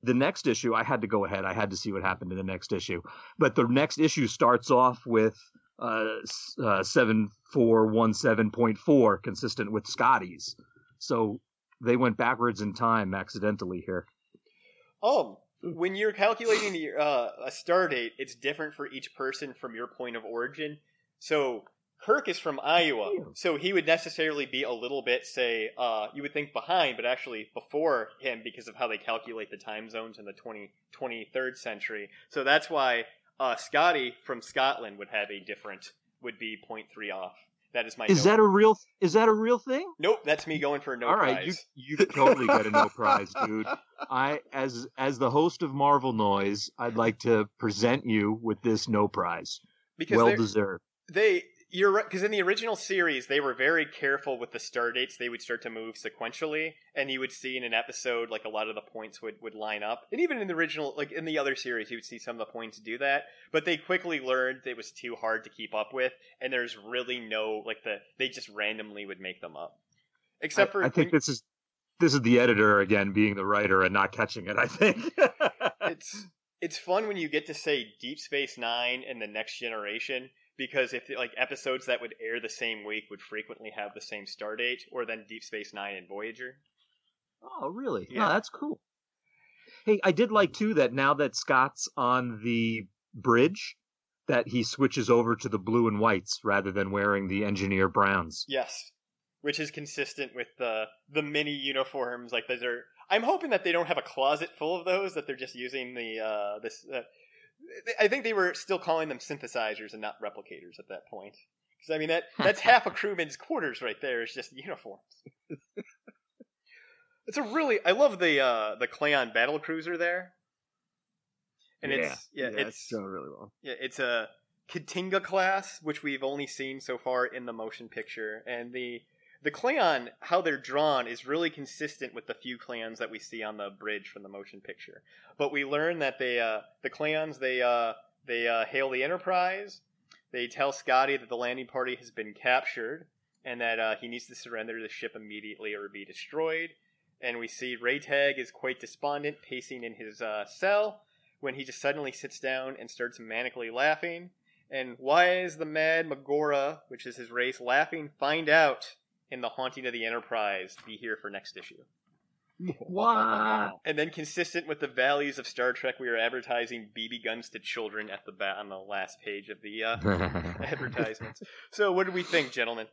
the next issue, I had to go ahead. I had to see what happened in the next issue. But the next issue starts off with uh, uh, 7417.4, consistent with Scotty's. So they went backwards in time accidentally here. Um, when you're calculating uh, a star date, it's different for each person from your point of origin. So Kirk is from Iowa, so he would necessarily be a little bit, say, uh, you would think behind, but actually before him because of how they calculate the time zones in the 20, 23rd century. So that's why uh, Scotty from Scotland would have a different, would be 0.3 off. That is my. Is note. that a real is that a real thing? Nope, that's me going for a no All right, prize. you you totally get a no prize, dude. I as as the host of Marvel Noise, I'd like to present you with this no prize. because well deserved. They you're right because in the original series they were very careful with the star dates. They would start to move sequentially, and you would see in an episode like a lot of the points would would line up. And even in the original, like in the other series, you would see some of the points do that. But they quickly learned it was too hard to keep up with, and there's really no like the they just randomly would make them up. Except I, for I think this is this is the editor again being the writer and not catching it. I think. it's it's fun when you get to say Deep Space Nine and the Next Generation because if like episodes that would air the same week would frequently have the same star date, or then Deep Space Nine and Voyager. oh, really? Yeah. No, that's cool. Hey, I did like too that now that Scott's on the bridge, that he switches over to the blue and whites rather than wearing the engineer browns. Yes, which is consistent with the the mini uniforms. Like those are. I'm hoping that they don't have a closet full of those. That they're just using the uh, this. Uh, I think they were still calling them synthesizers and not replicators at that point. Because I mean that that's half a crewman's quarters right there. Is just uniforms. it's a really. I love the uh, the Klingon battle cruiser there. And it's yeah, it's done really well. yeah, it's a K't'inga class, which we've only seen so far in the motion picture, and the the Klingon, how they're drawn, is really consistent with the few Klingons that we see on the bridge from the motion picture. But we learn that they, uh, the Klingons, they uh, they uh, hail the Enterprise. They tell Scotty that the landing party has been captured and that uh, he needs to surrender the ship immediately or be destroyed. And we see Raytag is quite despondent, pacing in his uh, cell when he just suddenly sits down and starts manically laughing. And why is the mad Magora, which is his race, laughing? Find out in the Haunting of the Enterprise. Be here for next issue. What? And then, consistent with the values of Star Trek, we are advertising BB guns to children at the ba- on the last page of the uh, advertisements. So, what do we think, gentlemen?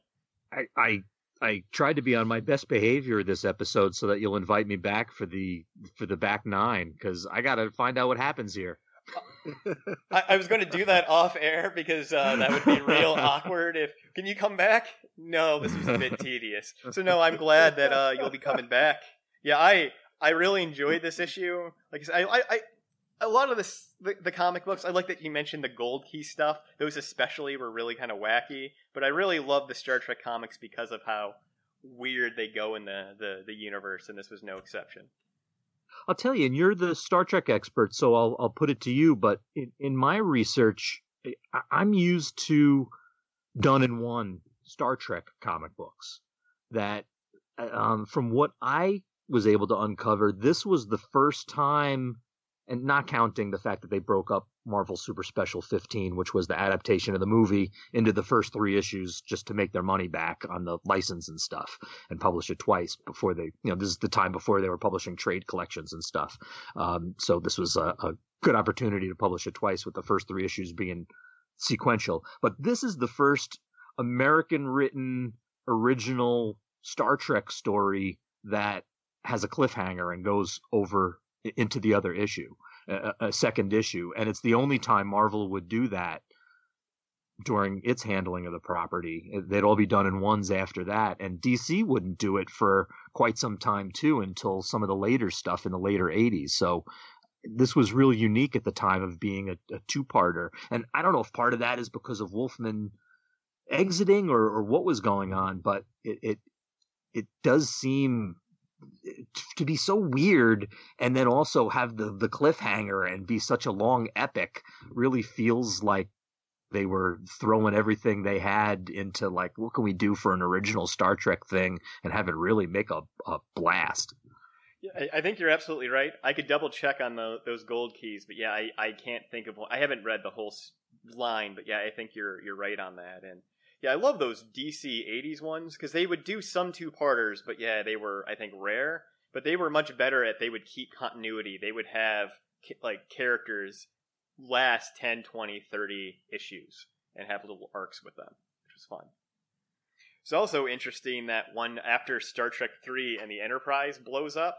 I, I I tried to be on my best behavior this episode so that you'll invite me back for the for the back nine because I got to find out what happens here. I, I was going to do that off air because uh, that would be real awkward. If can you come back? No, this was a bit tedious. So no, I'm glad that uh, you'll be coming back. Yeah, I I really enjoyed this issue. Like I said, I, I, I a lot of this the, the comic books. I like that you mentioned the Gold Key stuff. Those especially were really kind of wacky. But I really love the Star Trek comics because of how weird they go in the, the, the universe, and this was no exception. I'll tell you, and you're the Star Trek expert, so I'll I'll put it to you. But in, in my research, I'm used to done in one Star Trek comic books. That, um, from what I was able to uncover, this was the first time, and not counting the fact that they broke up Marvel Super Special 15, which was the adaptation of the movie into the first three issues just to make their money back on the license and stuff and publish it twice before they, you know, this is the time before they were publishing trade collections and stuff. Um, so this was a, a good opportunity to publish it twice with the first three issues being sequential. But this is the first American written original Star Trek story that has a cliffhanger and goes over into the other issue a, a second issue, and it's the only time Marvel would do that during its handling of the property. They'd all be done in ones after that, and DC wouldn't do it for quite some time too until some of the later stuff in the later 80s. So this was really unique at the time of being a, a two-parter, and I don't know if part of that is because of Wolfman exiting or, or what was going on, but it, it it does seem to be so weird and then also have the the cliffhanger and be such a long epic really feels like they were throwing everything they had into like what can we do for an original Star Trek thing and have it really make a, a blast. Yeah, I, think you're absolutely right. I could double check on the, those gold keys, but yeah, I, I can't think of. I haven't read the whole line, but yeah, I think you're you're right on that. And yeah, I love those DC 80s ones because they would do some two parters, but yeah, they were, I think, rare. But they were much better at they would keep continuity. They would have like characters last 10, 20, 30 issues and have little arcs with them, which was fun. It's also interesting that one after Star Trek 3 and the Enterprise blows up,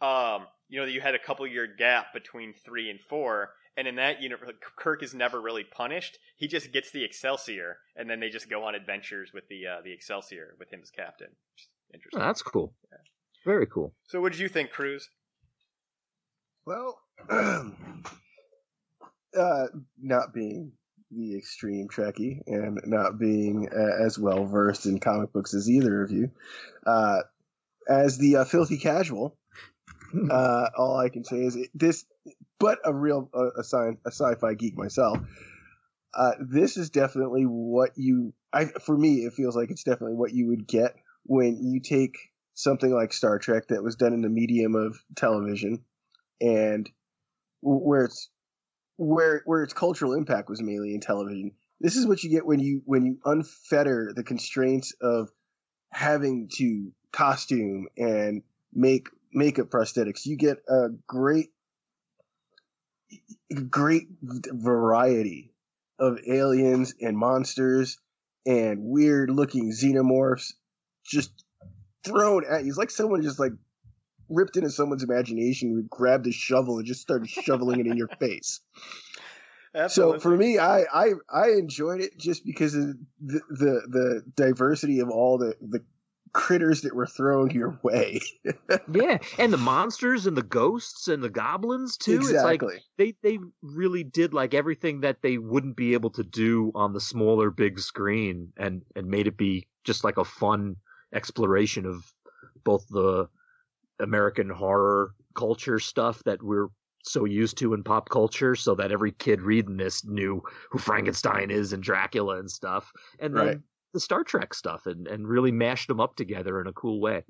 um, you know, you had a couple year gap between 3 and 4, and in that universe, Kirk is never really punished. He just gets the Excelsior, and then they just go on adventures with the uh, the Excelsior with him as captain. Interesting. Oh, that's cool. Yeah. Very cool. So, what did you think, Cruz? Well, uh, not being the extreme Trekkie and not being uh, as well versed in comic books as either of you, uh, as the uh, filthy casual, uh, all I can say is it, this but a real a, sci- a sci-fi geek myself. Uh, this is definitely what you. I for me, it feels like it's definitely what you would get when you take something like Star Trek that was done in the medium of television, and where it's where where its cultural impact was mainly in television. This is what you get when you when you unfetter the constraints of having to costume and make makeup prosthetics. You get a great great variety of aliens and monsters and weird looking xenomorphs just thrown at you. It's like someone just like ripped into someone's imagination, grabbed a shovel and just started shoveling it in your face. Absolutely. So for me, I, I I enjoyed it just because of the the, the diversity of all the, the critters that were thrown your way. yeah, and the monsters and the ghosts and the goblins too. Exactly. It's like they they really did like everything that they wouldn't be able to do on the smaller big screen and and made it be just like a fun exploration of both the American horror culture stuff that we're so used to in pop culture so that every kid reading this knew who Frankenstein is and Dracula and stuff. And then right the Star Trek stuff and, and really mashed them up together in a cool way.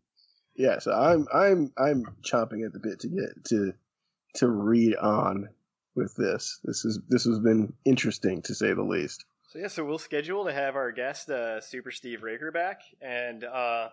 Yeah, so I'm I'm I'm chomping at the bit to get to to read on with this. This is this has been interesting to say the least. So yeah, so we'll schedule to have our guest uh, Super Steve Raker back, and uh,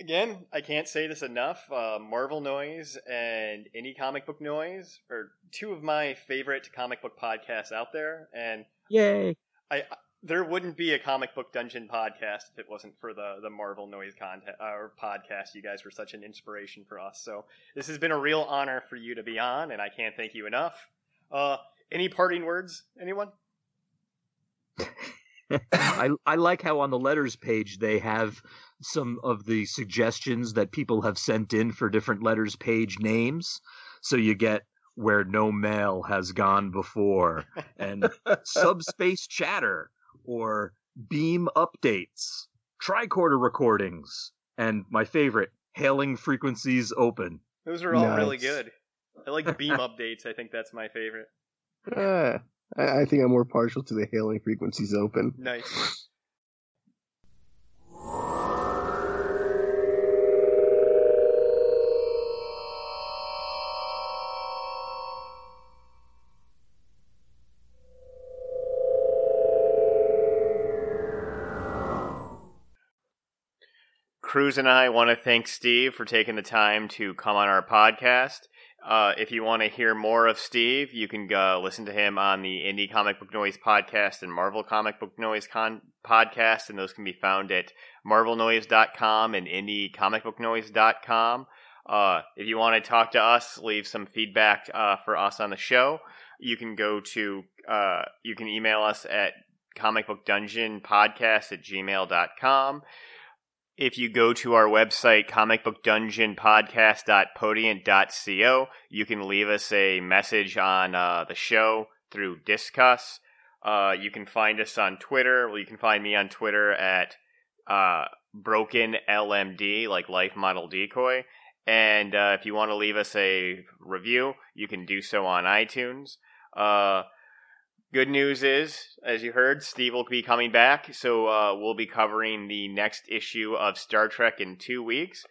again, I can't say this enough. Uh, Marvel Noise and Indie Comic Book Noise are two of my favorite comic book podcasts out there, and yay! I there wouldn't be a comic book dungeon podcast if it wasn't for the the Marvel Noise content uh, or podcast. You guys were such an inspiration for us. So this has been a real honor for you to be on, and I can't thank you enough. Uh, any parting words, anyone? I I like how on the letters page they have some of the suggestions that people have sent in for different letters page names. So you get where no mail has gone before and subspace chatter or beam updates, tricorder recordings, and my favorite, hailing frequencies open. Those are all nice. really good. I like beam updates. I think that's my favorite. Uh, I think I'm more partial to the hailing frequencies open. Nice. Cruz and I want to thank Steve for taking the time to come on our podcast. Uh, if you want to hear more of Steve, you can listen to him on the Indie Comic Book Noise podcast and Marvel Comic Book Noise con- podcast, and those can be found at marvelnoise.com and indiecomicbooknoise.com. Uh, if you want to talk to us, leave some feedback uh, for us on the show, you can go to, uh, you can email us at comicbookdungeonpodcast at gmail.com. If you go to our website, comicbookdungeonpodcast.podiant.co, you can leave us a message on uh, the show through Disqus. Uh, you can find us on Twitter. Well, you can find me on Twitter at uh, Broken LMD, like Life Model Decoy. And uh, if you want to leave us a review, you can do so on iTunes. Good news is, as you heard, Steve will be coming back, so uh, we'll be covering the next issue of Star Trek in two weeks.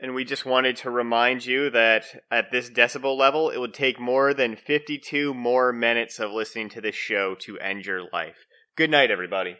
And we just wanted to remind you that at this decibel level, it would take more than 52 more minutes of listening to this show to end your life. Good night, everybody.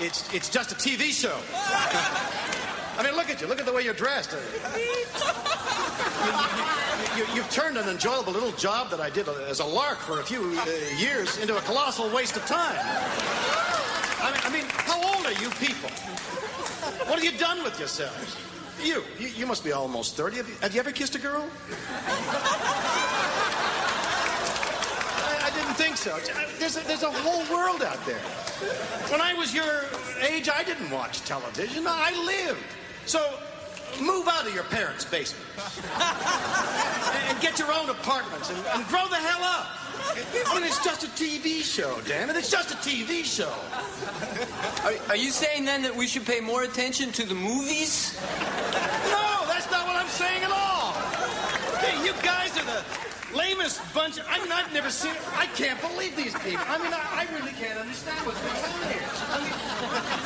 It's it's just a TV show. I mean, look at you. Look at the way you're dressed. You, have you, turned an enjoyable little job that I did as a lark for a few uh, years into a colossal waste of time. I mean, I mean, how old are you people? What have you done with yourselves? You, you, you must be almost 30. Have you, have you ever kissed a girl? think so. There's a, there's a whole world out there. When I was your age, I didn't watch television. I lived. So move out of your parents' basement and get your own apartments and, and grow the hell up. I mean, it's just a TV show, damn it. It's just a TV show. Are, are you saying then that we should pay more attention to the movies? No, that's not what I'm saying at all. Hey, you guys are the lamest bunch. I mean, I've never seen. I can't believe these people. I mean, I, I really can't understand what's going on here. I mean,